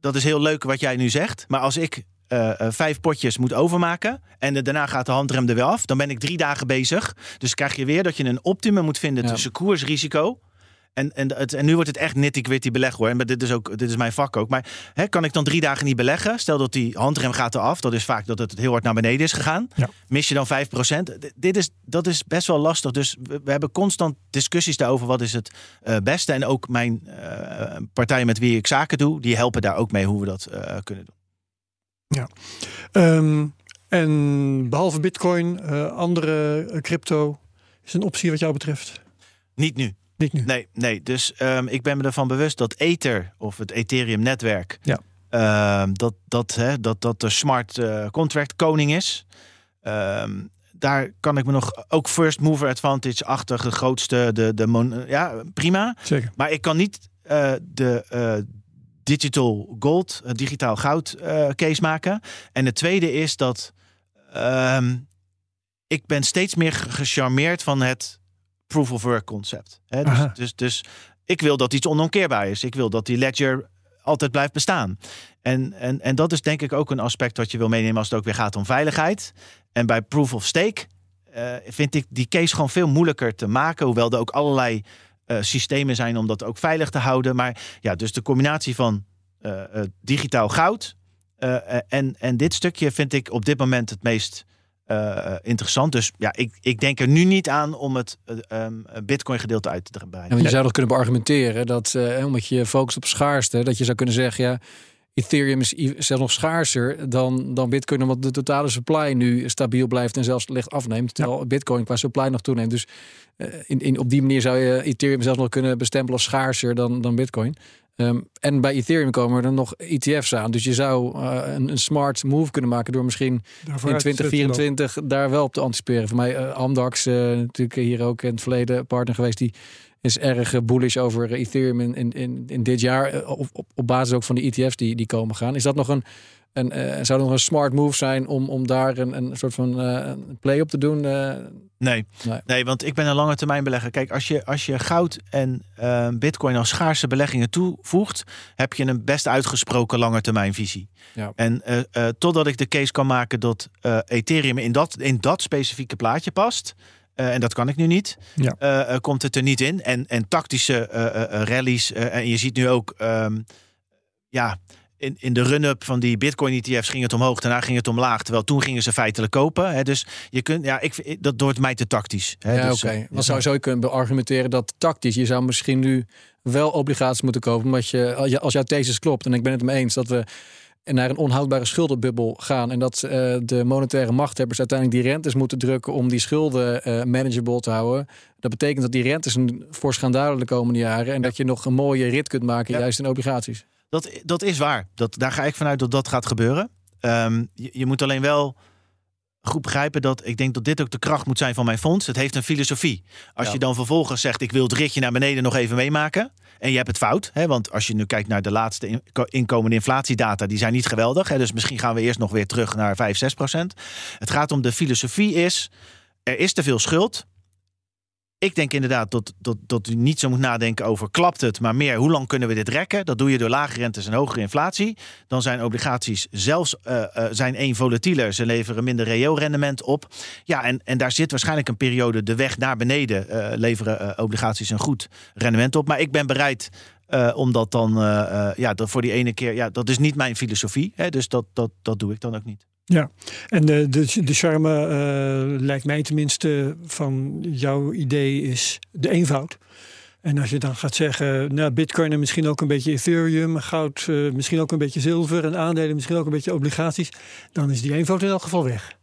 dat is heel leuk wat jij nu zegt. Maar als ik eh, eh, vijf potjes moet overmaken en daarna gaat de handrem er weer af, dan ben ik drie dagen bezig. Dus krijg je weer dat je een optimum moet vinden Ja. tussen koersrisico En, en, het, en nu wordt het echt nitty-gritty beleg hoor. En dit is, ook, dit is mijn vak ook. Maar hè, kan ik dan drie dagen niet beleggen? Stel dat die handrem gaat eraf. Dat is vaak dat het heel hard naar beneden is gegaan. Ja. Mis je dan 5%? Dit is, dat is best wel lastig. Dus we, we hebben constant discussies daarover. Wat is het uh, beste? En ook mijn uh, partijen met wie ik zaken doe. Die helpen daar ook mee hoe we dat uh, kunnen doen. Ja. Um, en behalve bitcoin, andere crypto... is een optie wat jou betreft? Niet nu. Niet nu. Nee, nee. Dus um, ik ben me ervan bewust dat Ether of het Ethereum-netwerk. Ja. Um, dat, dat, hè, dat, dat de smart uh, contract koning is. Um, daar kan ik me nog ook first mover advantage achter de grootste. De, de mon ja, prima. Zeker. Maar ik kan niet uh, de uh, digital gold, digitaal goud case maken. En het tweede is dat ik ben steeds meer gecharmeerd van het proof of work concept. Hè? Dus, dus, dus ik wil dat iets onomkeerbaar is. Ik wil dat die ledger altijd blijft bestaan. En, en, en dat is denk ik ook een aspect wat je wil meenemen als het ook weer gaat om veiligheid. En bij proof of stake uh, vind ik die case gewoon veel moeilijker te maken. Hoewel er ook allerlei uh, systemen zijn om dat ook veilig te houden. Maar ja, dus de combinatie van uh, digitaal goud en, en dit stukje vind ik op dit moment het meest uh, interessant. Dus ja, ik, ik denk er nu niet aan om het uh, um, Bitcoin gedeelte uit te breiden. Ja, je zou nog kunnen beargumenteren dat, uh, omdat je focust op schaarste, dat je zou kunnen zeggen, ja, Ethereum is zelfs nog schaarser dan, dan Bitcoin, omdat de totale supply nu stabiel blijft en zelfs licht afneemt, terwijl ja. Bitcoin qua supply nog toeneemt. Dus in, in, op die manier zou je Ethereum zelfs nog kunnen bestempelen als schaarser dan, dan Bitcoin. Um, en bij Ethereum komen er nog ETF's aan. Dus je zou uh, een, een, smart move kunnen maken door misschien Daarvoor in 2024 daar wel op te anticiperen. Voor mij uh, Amdax, uh, natuurlijk hier ook in het verleden partner geweest, die is erg bullish over Ethereum in, in, in, in dit jaar. Op, op, op, basis ook van de ETF's die, die komen gaan. Is dat nog een, een uh, zou er nog een smart move zijn om, om daar een, een soort van uh, play op te doen? Uh, nee. nee. nee, want ik ben een lange termijn belegger. Kijk, als je, als je goud en bitcoin als schaarse beleggingen toevoegt, heb je een best uitgesproken lange termijn visie. Ja. En totdat ik de case kan maken dat Ethereum in dat, in dat specifieke plaatje past. Uh, en dat kan ik nu niet. Ja. Uh, komt het er niet in. En, en tactische rallies. en je ziet nu ook. Um, ja, in, in de run-up van die Bitcoin-ETF's ging het omhoog, daarna ging het omlaag. Terwijl toen gingen ze feitelijk kopen. Hè. Dus je kunt, ja, ik, dat wordt mij te tactisch. Hè. Ja, dus, oké. Okay. Dan zou, zou je kunnen beargumenteren dat tactisch, je zou misschien nu wel obligaties moeten kopen. Omdat je, als jouw thesis klopt, en ik ben het mee eens dat we naar een onhoudbare schuldenbubbel gaan. En dat uh, de monetaire machthebbers uiteindelijk die rentes moeten drukken om die schulden uh, manageable te houden. Dat betekent dat die rentes fors gaan dalen de komende jaren. En ja. dat je nog een mooie rit kunt maken, ja. juist in obligaties. Dat, dat is waar. Dat, daar ga ik vanuit dat dat gaat gebeuren. Um, je, je, moet alleen wel goed begrijpen dat ik denk dat dit ook de kracht moet zijn van mijn fonds. Het heeft een filosofie. Als ja. je dan vervolgens zegt: ik wil het ritje naar beneden nog even meemaken. En je hebt het fout. Hè, want als je nu kijkt naar de laatste inkomende inflatiedata, die zijn niet geweldig. Hè, dus misschien gaan we eerst nog weer terug naar 5, 6 procent. Het gaat om de filosofie is. Er is te veel schuld. Ik denk inderdaad dat, dat, dat u niet zo moet nadenken over klapt het, maar meer hoe lang kunnen we dit rekken? Dat doe je door lage rentes en hogere inflatie. Dan zijn obligaties zelfs uh, zijn één volatieler. Ze leveren minder reëel rendement op. Ja, en, en daar zit waarschijnlijk een periode de weg naar beneden. Uh, leveren obligaties een goed rendement op. Maar ik ben bereid uh, omdat dan, ja, voor die ene keer, ja, dat is niet mijn filosofie. Hè, dus dat, dat, dat doe ik dan ook niet. Ja, en de, de, de charme lijkt mij tenminste van jouw idee is de eenvoud. En als je dan gaat zeggen, nou, bitcoin en misschien ook een beetje Ethereum, goud, misschien ook een beetje zilver en aandelen, misschien ook een beetje obligaties, dan is die eenvoud in elk geval weg.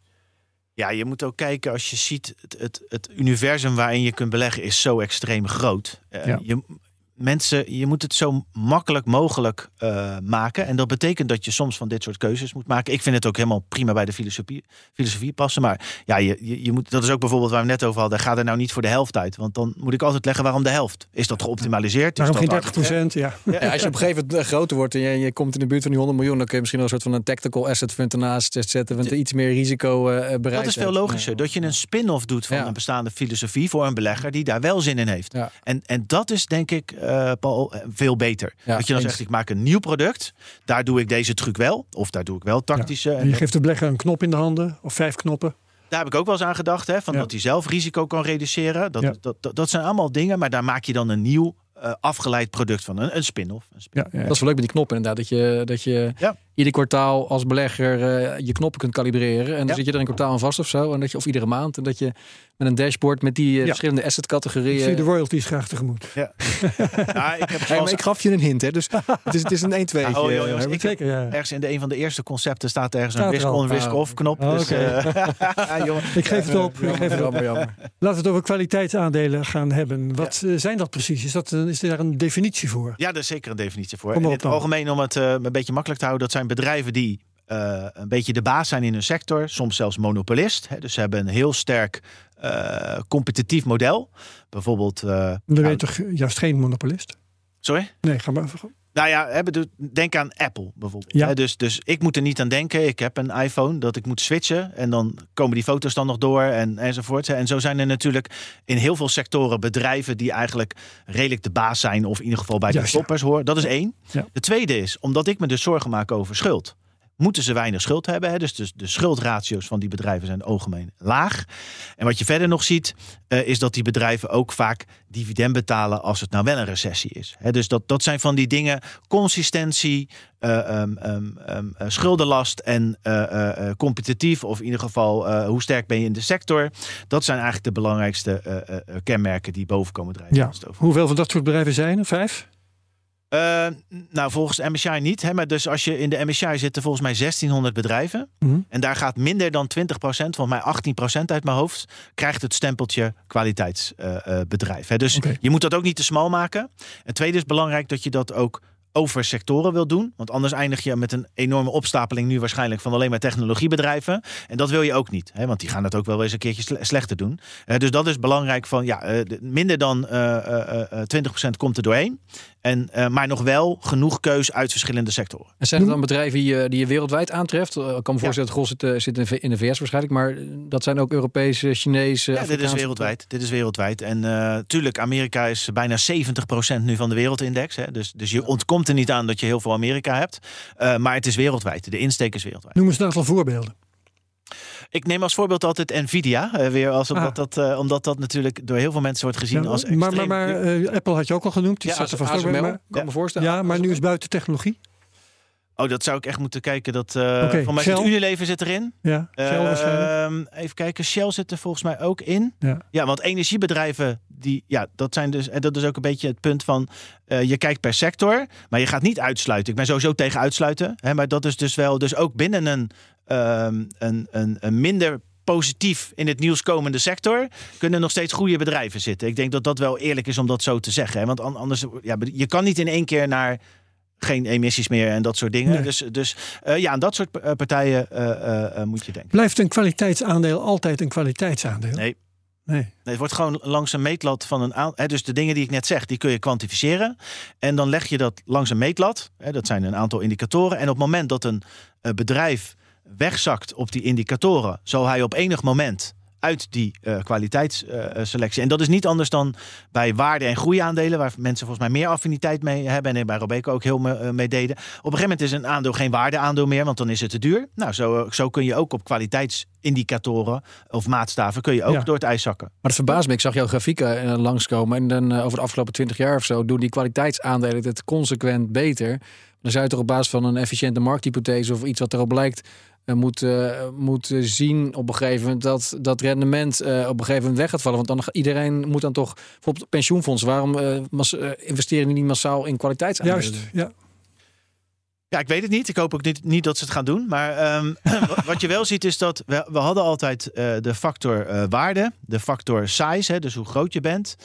Ja, je moet ook kijken als je ziet, het, het, het universum waarin je kunt beleggen is zo extreem groot. Ja. Je, mensen, je moet het zo makkelijk mogelijk uh, maken. En dat betekent dat je soms van dit soort keuzes moet maken. Ik vind het ook helemaal prima bij de filosofie, filosofie passen. Maar ja, je, je, je, moet, dat is ook bijvoorbeeld waar we net over hadden. Ga er nou niet voor de helft uit. Want dan moet ik altijd leggen waarom de helft. Is dat geoptimaliseerd? Waarom is geen 30 procent? Ja. Ja. als je op een gegeven moment groter wordt en je, je, komt in de buurt van die 100 miljoen, dan kun je misschien wel een soort van een tactical asset fund ernaast zetten. Want iets meer risico uh, bereikt. Dat is veel logischer. Dat je een spin-off doet van een bestaande filosofie voor een belegger die daar wel zin in heeft. En, en dat is denk ik, uh, Paul veel beter. Ja, dat je dan zegt, ik maak een nieuw product. Daar doe ik deze truc wel. Of daar doe ik wel tactische. Ja. En je geeft de belegger een knop in de handen. Of vijf knoppen. Daar heb ik ook wel eens aan gedacht. Hè, van Ja. Dat hij zelf risico kan reduceren. Dat, Ja. dat, dat, dat zijn allemaal dingen. Maar daar maak je dan een nieuw eh, afgeleid product van een, een spin-off. Een spin Ja, ja. Dat is wel leuk met die knoppen inderdaad. Dat je, dat je Ja. Ieder kwartaal als belegger eh, je knoppen kunt kalibreren. En dan Ja. zit je er een kwartaal aan vast of zo. En dat je, of iedere maand. En dat je met een dashboard met die eh, Ja. verschillende asset Ik zie de royalties graag tegemoet. Ja, ik heb Hey, ik gaf je een hint, hè? Dus het is, het is een 1 2 Oh, joh, jongens, ik heb zeker, ja. ergens in de, een van de eerste concepten staat ergens Staat een er risk al. on, risk Oh. off knop. Oh, dus, eh. Ik geef het op. Ik geef het op. Jammer, jammer. Laten we het over kwaliteitsaandelen gaan hebben. Wat zijn dat precies? Is, dat, een- is daar een definitie voor? Ja, daar is zeker een definitie voor. In het algemeen, om het eh, een beetje makkelijk te houden, dat zijn bedrijven die eh, een beetje de baas zijn in hun sector, soms zelfs monopolist. Hè, dus ze hebben een heel sterk eh, competitief model. Bijvoorbeeld. eh, Dan nou, weet toch juist geen monopolist? sorry? Nee, ga maar. Nou ja, denk aan Apple bijvoorbeeld. Ja. Dus, dus ik moet er niet aan denken. Ik heb een iPhone dat ik moet switchen. En dan komen die foto's dan nog door en, enzovoort. En zo zijn er natuurlijk in heel veel sectoren bedrijven die eigenlijk redelijk de baas zijn. Of in ieder geval bij de Juist, ja. toppers horen. Dat is één. Ja. De tweede is, omdat ik me dus zorgen maak over schuld. Moeten ze weinig schuld hebben? Hè? Dus de, de schuldratio's van die bedrijven zijn algemeen laag. En wat je verder nog ziet, eh, is dat die bedrijven ook vaak dividend betalen als het nou wel een recessie is. Hè? Dus dat, dat zijn van die dingen, consistentie, eh, ehm, ehm, ehm, eh, schuldenlast en competitief, of in ieder geval hoe sterk ben je in de sector. Dat zijn eigenlijk de belangrijkste kenmerken die boven komen drijven. Ja. Hoeveel van dat soort bedrijven zijn er? Vijf? Eh, nou, volgens de MSCI niet. Hè, maar dus als je in de MSCI zitten volgens mij 1600 bedrijven. Mhm. En daar gaat minder dan 20%, volgens mij 18% uit mijn hoofd, krijgt het stempeltje kwaliteitsbedrijf. Dus je moet dat ook niet te smal maken. En tweede is belangrijk dat je dat ook over sectoren wil doen. Want anders eindig je met een enorme opstapeling nu waarschijnlijk van alleen maar technologiebedrijven. En dat wil je ook niet. Hè, want die gaan het ook wel eens een keertje sle- slechter doen. Eh, dus dat is belangrijk van ja, de- minder dan eh, eh, 20% komt er doorheen. En, maar nog wel genoeg keus uit verschillende sectoren. En zijn er dan bedrijven die, je- die je wereldwijd aantreft? Ik kan me voorstellen dat het gros zit, zit in de VS waarschijnlijk. Maar dat zijn ook Europese, Chinese, Ja, dit is wereldwijd. Dit is wereldwijd. En tuurlijk, Amerika is bijna 70% nu van de wereldindex. Hè. Dus, dus je ontkomt er niet aan dat je heel veel Amerika hebt. Eh, maar het is wereldwijd. De insteek is wereldwijd. Noem eens een aantal voorbeelden. Ik neem als voorbeeld altijd Nvidia. eh, weer als omdat, Ah. dat, eh, omdat dat natuurlijk door heel veel mensen wordt gezien Ja, als extreem. maar, maar Apple had je ook al genoemd. Die Ja, staat er vast ook bij. ASML, Maar, kan me voorstellen. ja, maar nu is buiten technologie. Oh, dat zou ik echt moeten kijken. Dat, eh Oké, van mij zit? Unilever zit erin. Ja, Shell Eh, waarschijnlijk. even kijken, Shell zit er volgens mij ook in. Ja. Ja, want energiebedrijven, die, ja, dat zijn dus, en dat is ook een beetje het punt van, eh, je kijkt per sector, maar je gaat niet uitsluiten. Ik ben sowieso tegen uitsluiten, hè, maar dat is dus wel, dus ook binnen een, ehm, een, een, een minder positief in het nieuws komende sector, kunnen nog steeds goede bedrijven zitten. Ik denk dat dat wel eerlijk is om dat zo te zeggen. Hè? Want an- anders, ja, je kan niet in één keer naar geen emissies meer en dat soort dingen. Nee. Dus, dus eh, ja, aan dat soort eh, partijen eh, moet je denken. Blijft een kwaliteitsaandeel altijd een kwaliteitsaandeel? Nee. Nee. Nee, het wordt gewoon langs een meetlat van een aantal. Dus de dingen die ik net zeg, die kun je kwantificeren. En dan leg je dat langs een meetlat. Hè, dat zijn een aantal indicatoren. En op het moment dat een bedrijf wegzakt op die indicatoren, zal hij op enig moment uit die eh, kwaliteitsselectie. en dat is niet anders dan bij waarde- en groeiaandelen, waar mensen volgens mij meer affiniteit mee hebben. En bij Robeco ook heel me- eh, mee deden. Op een gegeven moment is een aandeel geen waardeaandeel meer, want dan is het te duur. Nou, zo, eh, zo kun je ook op kwaliteitsindicatoren of maatstaven kun je ook Ja. door het ijs zakken. Maar het verbaast me. Ik zag jouw grafieken langskomen. En dan over de afgelopen 20 jaar of zo doen die kwaliteitsaandelen het consequent beter. Dan zou je toch op basis van een efficiënte markthypothese of iets wat erop lijkt. Moet, moet zien op een gegeven moment dat dat rendement eh, op een gegeven moment weg gaat vallen. Want dan iedereen moet dan toch, bijvoorbeeld pensioenfonds, waarom eh, mas- eh, investeren die niet massaal in kwaliteitsaandelen? Juist, ja. Ja, ik weet het niet. Ik hoop ook niet, niet dat ze het gaan doen. Maar ehm, wat- wat je wel ziet is dat we, we hadden altijd eh, de factor eh, waarde, de factor size, hè, dus hoe groot je bent.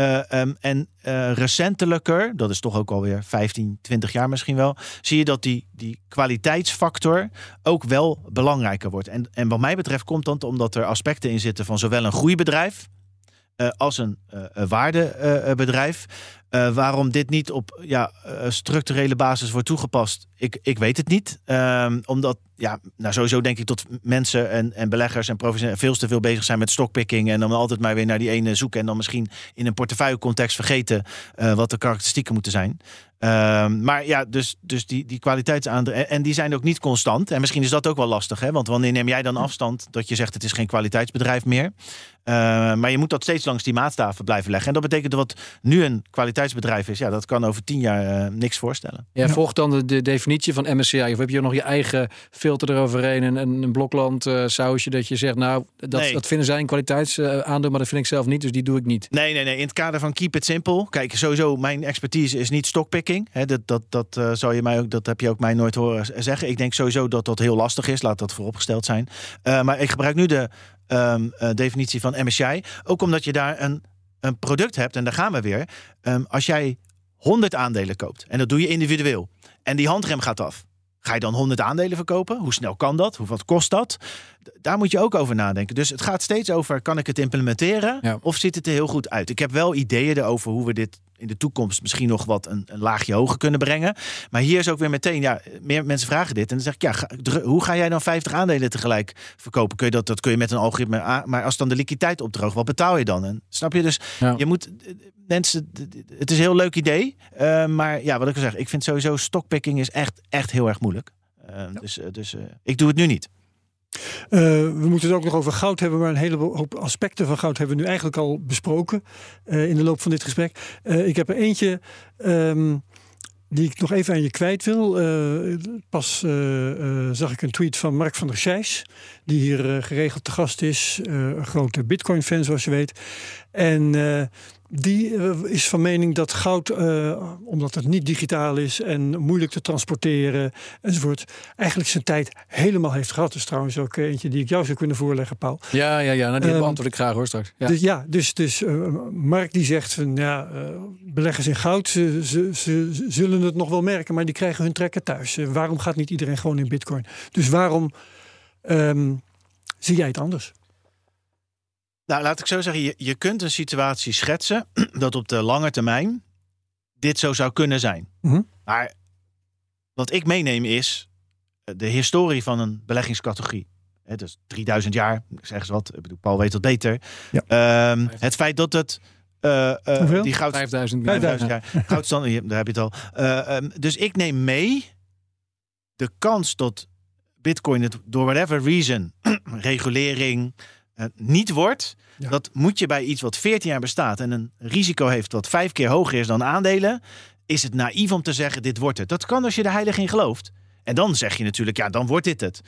Eh, ehm, en eh, recentelijker, dat is toch ook alweer 15, 20 jaar misschien wel, zie je dat die, die kwaliteitsfactor ook wel belangrijker wordt. En, en wat mij betreft komt dat omdat er aspecten in zitten van zowel een groeibedrijf eh, als een waardebedrijf. Eh, waarom dit niet op ja, eh, structurele basis wordt toegepast, ik, ik weet het niet. Ehm, omdat, ja, nou sowieso denk ik dat mensen en, en beleggers en professionelen veel te veel bezig zijn met stockpicking. En dan altijd maar weer naar die ene zoeken. En dan misschien in een portefeuillecontext vergeten eh, wat de karakteristieken moeten zijn. Ehm, maar ja, dus, dus die, die kwaliteitsaandelen. En, die zijn ook niet constant. En misschien is dat ook wel lastig. Hè? Want wanneer neem jij dan afstand dat je zegt het is geen kwaliteitsbedrijf meer? Eh, maar je moet dat steeds langs die maatstaven blijven leggen. En dat betekent dat wat nu een kwaliteitsbedrijf is, ja, dat kan over tien jaar uh, niks voorstellen. Ja, volgt dan de, de, definitie van MSCI? Of heb je nog je eigen filter eroverheen en een, een blokland uh, sausje dat je zegt, nou, dat, dat vinden zij een kwaliteitsaandeel, maar dat vind ik zelf niet, dus die doe ik niet. Nee, nee, nee. In het kader van keep it simple. Kijk, sowieso, mijn expertise is niet stockpicking. Hè, dat dat, dat uh, zal je mij ook, dat heb je ook mij nooit horen zeggen. Ik denk sowieso dat dat heel lastig is. Laat dat vooropgesteld zijn. maar ik gebruik nu de um, definitie van MSCI. Ook omdat je daar een een product hebt, en daar gaan we weer. Ehm, als jij 100 aandelen koopt, en dat doe je individueel, en die handrem gaat af. Ga je dan 100 aandelen verkopen? Hoe snel kan dat? Hoeveel kost dat? Daar moet je ook over nadenken. Dus het gaat steeds over: kan ik het implementeren? Of ziet het er heel goed uit? Ik heb wel ideeën erover hoe we dit in de toekomst misschien nog wat een, een, laagje hoger kunnen brengen. Maar hier is ook weer meteen, ja, meer mensen vragen dit. En dan zeg ik, ja, hoe ga jij dan 50 aandelen tegelijk verkopen? Kun je dat, dat kun je met een algoritme, maar als dan de liquiditeit opdroogt, wat betaal je dan? En, snap je? Dus je moet, mensen, het is een heel leuk idee. Uh, maar ja, wat ik al zeg, ik vind sowieso stockpicking is echt, echt heel erg moeilijk. Uh, Dus, dus uh, ik doe het nu niet. Uh, we moeten het ook nog over goud hebben, maar een hele hoop aspecten van goud hebben we nu eigenlijk al besproken uh, in de loop van dit gesprek. Uh, ik heb er eentje um, die ik nog even aan je kwijt wil. pas zag ik een tweet van Mark van der Scheijs, die hier geregeld te gast is, een grote Bitcoin-fan zoals je weet. En die eh, is van mening dat goud, uh, omdat het niet digitaal is en moeilijk te transporteren enzovoort, eigenlijk zijn tijd helemaal heeft gehad. Dus trouwens ook eentje die ik jou zou kunnen voorleggen, Paul. Ja, ja, ja. Nou, die um, beantwoord ik graag hoor straks. Ja, dus, ja, dus, dus uh, Mark die zegt van ja, beleggers in goud, ze, ze, ze, zullen het nog wel merken, maar die krijgen hun trekken thuis. waarom gaat niet iedereen gewoon in bitcoin? Dus waarom um, zie jij het anders? Nou, laat ik zo zeggen, je, je kunt een situatie schetsen dat op de lange termijn dit zo zou kunnen zijn. Mm -hmm. Maar wat ik meeneem is eh, de historie van een beleggingscategorie. He, dus 3000 jaar, zeg eens wat. Ik bedoel, Paul weet het beter. Ja. Um, het feit dat het uh, uh, die goud 5000 5000 jaar goudstand, daar heb je het al. Uh, um, dus ik neem mee de kans dat Bitcoin het door whatever reason, regulering, niet wordt, dat moet je bij iets wat 14 jaar bestaat en een risico heeft wat vijf keer hoger is dan aandelen, is het naïef om te zeggen dit wordt het. Dat kan als je er heilig in gelooft. En dan zeg je natuurlijk, ja, dan wordt dit het.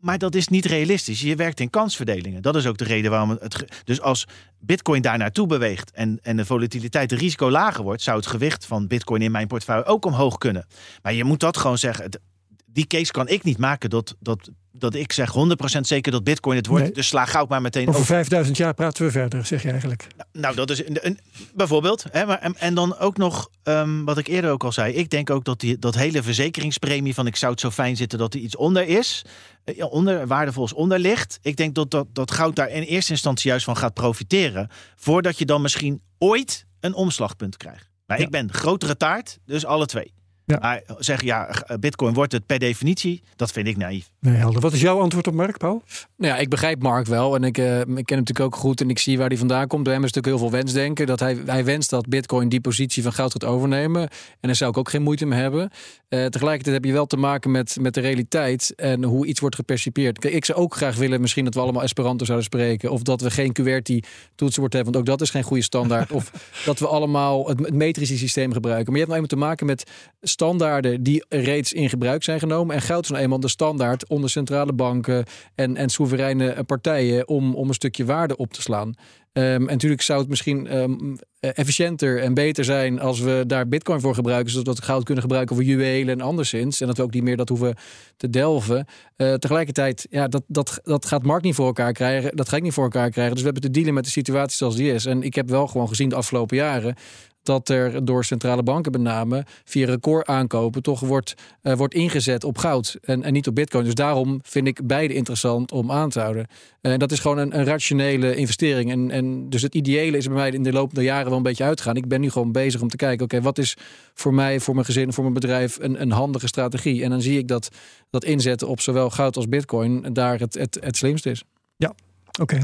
Maar dat is niet realistisch. Je werkt in kansverdelingen. Dat is ook de reden waarom het. Dus als Bitcoin daar naartoe beweegt en, en de volatiliteit, de risico lager wordt, zou het gewicht van Bitcoin in mijn portefeuille ook omhoog kunnen. Maar je moet dat gewoon zeggen. Die case kan ik niet maken dat, dat dat ik zeg 100% zeker dat Bitcoin het wordt. Dus sla goud maar meteen over. 5000 jaar praten we verder, zeg je eigenlijk. Nou, nou dat is een, een, bijvoorbeeld. Hè, maar, en, en, dan ook nog, um, wat ik eerder ook al zei. Ik denk ook dat die, dat hele verzekeringspremie van ik zou het zo fijn zitten dat er iets onder is. Uh, onder, waardevols onder ligt. Ik denk dat, dat, dat goud daar in eerste instantie juist van gaat profiteren. Voordat je dan misschien ooit een omslagpunt krijgt. Maar ja. ik ben grotere taart, dus alle twee. Ja. Maar zeggen ja, Bitcoin wordt het per definitie, dat vind ik naïef. Nee, helder. Wat is jouw antwoord op Mark, Paul? Nou ja, ik begrijp Mark wel en ik, uh, ik ken hem natuurlijk ook goed en ik zie waar hij vandaan komt. Bij hem is natuurlijk heel veel wensdenken. Dat hij, hij wenst dat Bitcoin die positie van goud gaat overnemen. En daar zou ik ook geen moeite mee hebben. Uh, tegelijkertijd heb je wel te maken met, met de realiteit en hoe iets wordt gepercipieerd. Kijk, ik zou ook graag willen misschien dat we allemaal Esperanto zouden spreken. Of dat we geen QWERTY-toetsenbord hebben, want ook dat is geen goede standaard. of dat we allemaal het, het metrische systeem gebruiken. Maar je hebt nou eenmaal te maken met standaarden die reeds in gebruik zijn genomen. En goud is nou eenmaal de standaard onder centrale banken en, en soevereine partijen om, om een stukje waarde op te slaan. Um, en natuurlijk zou het misschien um, efficiënter en beter zijn als we daar bitcoin voor gebruiken, zodat we goud kunnen gebruiken voor juwelen en anderszins. En dat we ook niet meer dat hoeven te delven. Uh, tegelijkertijd, ja, dat, dat, dat gaat Mark niet voor elkaar krijgen. Dat ga ik niet voor elkaar krijgen. Dus we hebben te dealen met de situatie zoals die is. En ik heb wel gewoon gezien de afgelopen jaren dat er door centrale banken met name via record aankopen toch wordt, uh, wordt ingezet op goud en, en niet op bitcoin. Dus daarom vind ik beide interessant om aan te houden. En uh, dat is gewoon een, een, rationele investering. En, en dus het ideële is bij mij in de loop der jaren wel een beetje uitgaan. Ik ben nu gewoon bezig om te kijken, oké, wat is voor mij, voor mijn gezin, voor mijn bedrijf een, een handige strategie? En dan zie ik dat dat inzetten op zowel goud als bitcoin daar het, het, het slimste is. Ja, oké.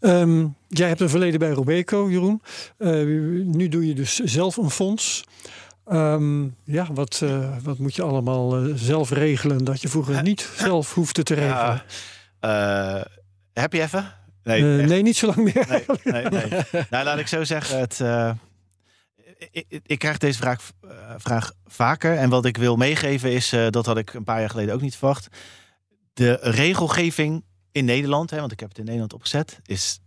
Um, jij hebt een verleden bij Robeco, Jeroen. Uh, nu doe je dus zelf een fonds. Um, ja, wat, uh, wat moet je allemaal uh, zelf regelen dat je vroeger niet zelf hoefde te regelen? Ja, heb je even? Nee, nee, niet zo lang meer. Nee, nee, nee. nou, laat ik zo zeggen. Het, ik, ik, krijg deze vraag, vraag vaker. En wat ik wil meegeven is, dat had ik een paar jaar geleden ook niet verwacht. De regelgeving in Nederland, hè, want ik heb het in Nederland opgezet, is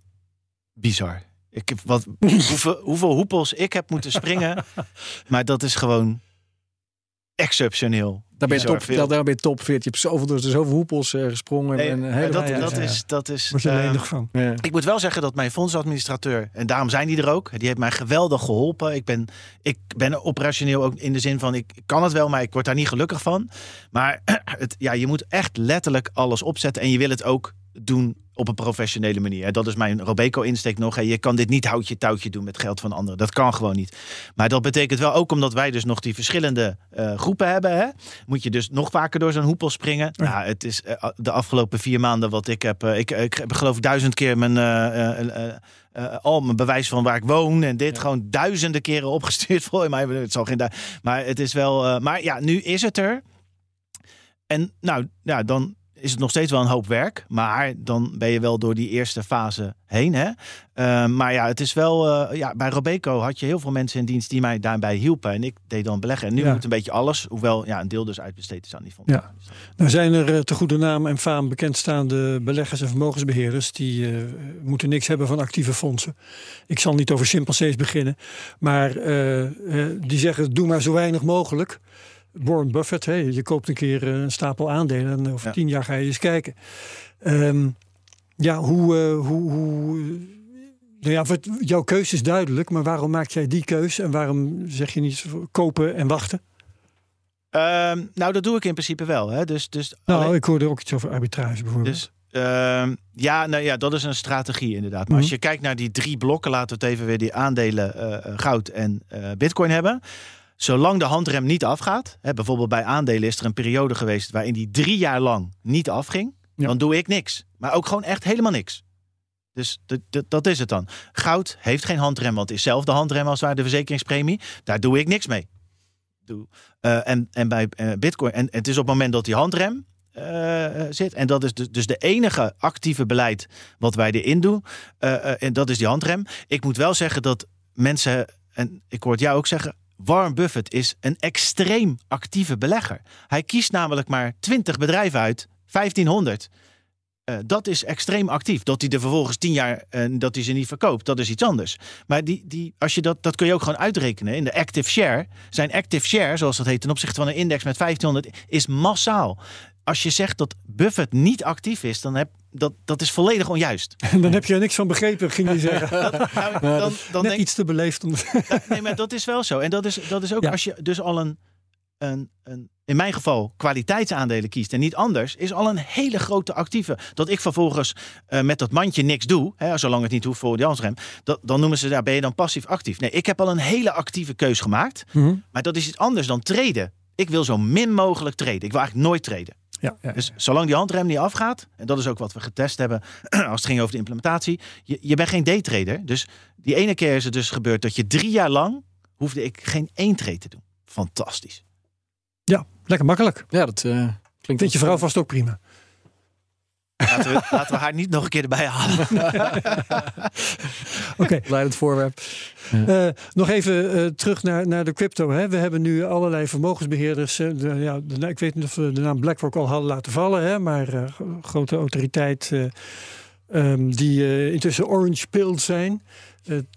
bizar. Ik heb wat, hoeveel, hoeveel hoepels ik heb moeten springen. maar dat is gewoon exceptioneel. Daar ben je top, daar, daar ben je top 40. Je hebt zoveel, door zoveel hoepels uh, gesprongen. Nee, en hele dat, dat, is, dat is. Word je uh, van. Ja. Ik moet wel zeggen dat mijn fondsadministrateur, en daarom zijn die er ook, die heeft mij geweldig geholpen. Ik ben, ik ben operationeel ook in de zin van, ik kan het wel, maar ik word daar niet gelukkig van. Maar het, ja, je moet echt letterlijk alles opzetten en je wil het ook doen op een professionele manier. Dat is mijn Robeco-insteek nog. Je kan dit niet houtje touwtje doen met geld van anderen. Dat kan gewoon niet. Maar dat betekent wel ook omdat wij dus nog die verschillende uh, groepen hebben. Hè, moet je dus nog vaker door zo'n hoepel springen. Ja. Nou, het is uh, de afgelopen vier maanden wat ik heb. Uh, ik, ik heb geloof duizend keer mijn. al mijn bewijs van waar ik woon en dit ja. gewoon duizenden keren opgestuurd voor mij. Het zal geen maar het is wel. maar ja, nu is het er. En nou, ja, dan is het nog steeds wel een hoop werk. Maar dan ben je wel door die eerste fase heen. Hè? Uh, maar ja, het is wel. Uh, ja, bij Robeco had je heel veel mensen in dienst die mij daarbij hielpen. En ik deed dan beleggen. En nu ja. moet een beetje alles. Hoewel ja, een deel dus uitbesteed is aan die fondsen. Ja. Nou zijn er uh, te goede naam en faam bekendstaande beleggers en vermogensbeheerders. die moeten niks hebben van actieve fondsen. Ik zal niet over chimpansees beginnen. Maar die zeggen: doe maar zo weinig mogelijk. Warren Buffett, hè, je koopt een keer een stapel aandelen en over ja. tien jaar ga je eens kijken. Um, ja, hoe, uh, hoe, hoe nou ja, wat, jouw keuze is duidelijk, maar waarom maak jij die keuze en waarom zeg je niet kopen en wachten? Um, nou, dat doe ik in principe wel. Hè. Dus, dus nou, alleen... ik hoorde ook iets over arbitrage bijvoorbeeld. Dus, um, ja, nou ja, dat is een strategie inderdaad. Maar mm -hmm. als je kijkt naar die drie blokken, laten we het even weer die aandelen uh, goud en uh, bitcoin hebben. Zolang de handrem niet afgaat, hè, bijvoorbeeld bij aandelen is er een periode geweest waarin die drie jaar lang niet afging, ja. dan doe ik niks. Maar ook gewoon echt helemaal niks. Dus dat is het dan. Goud heeft geen handrem, want het is zelf de handrem als waar de verzekeringspremie. Daar doe ik niks mee. Doe. Uh, en, en bij uh, Bitcoin, en het is op het moment dat die handrem uh, zit. En dat is dus, dus de enige actieve beleid wat wij erin doen. en dat is die handrem. Ik moet wel zeggen dat mensen, en ik hoor het jou ook zeggen, Warren Buffett is een extreem actieve belegger. Hij kiest namelijk maar 20 bedrijven uit, 1500. Uh, dat is extreem actief. Dat hij er vervolgens 10 jaar uh, dat hij ze niet verkoopt, dat is iets anders. Maar die, die, als je dat, dat kun je ook gewoon uitrekenen in de active share. Zijn active share, zoals dat heet, ten opzichte van een index met 1500, is massaal. Als je zegt dat Buffett niet actief is, dan heb dat, dat is volledig onjuist. En dan heb je er niks van begrepen, ging je zeggen. dat, nou, dan, dan Net denk, iets te beleefd. Om... nee, maar dat is wel zo. En dat is, dat is ook ja. als je dus al een, een, een, in mijn geval, kwaliteitsaandelen kiest en niet anders, is al een hele grote actieve. Dat ik vervolgens uh, met dat mandje niks doe, hè, zolang het niet hoeft voor de handrem, dat, dan noemen ze, daar ben je dan passief actief. Nee, ik heb al een hele actieve keus gemaakt, mm -hmm. maar dat is iets anders dan treden. Ik wil zo min mogelijk treden. Ik wil eigenlijk nooit treden. Ja, ja, dus zolang die handrem niet afgaat, en dat is ook wat we getest hebben als het ging over de implementatie, je, je bent geen daytrader. Dus die ene keer is het dus gebeurd dat je drie jaar lang hoefde ik geen één trade te doen. Fantastisch. Ja, lekker makkelijk. Ja, dat uh, klinkt. Vindt je vrouw vast ook prima. Laten we, laten we haar niet nog een keer erbij halen. Oké. Okay. Leidend voorwerp. Ja. Uh, nog even uh, terug naar, naar de crypto. Hè. We hebben nu allerlei vermogensbeheerders. Uh, de, ja, de, ik weet niet of we de naam BlackRock al hadden laten vallen. Hè, maar grote autoriteit um, die intussen orange pilled zijn.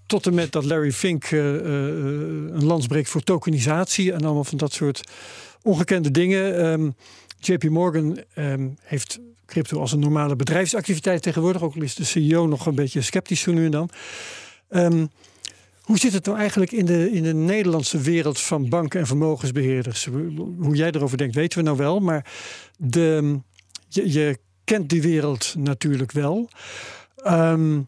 tot en met dat Larry Fink een lans breekt voor tokenisatie. En allemaal van dat soort ongekende dingen. Um, JP Morgan um, heeft crypto als een normale bedrijfsactiviteit tegenwoordig. Ook al is de CEO nog een beetje sceptisch zo nu en dan. Um, hoe zit het nou eigenlijk in de, in de Nederlandse wereld van banken en vermogensbeheerders? Hoe jij erover denkt, weten we nou wel. Maar de, je, je kent die wereld natuurlijk wel. Um,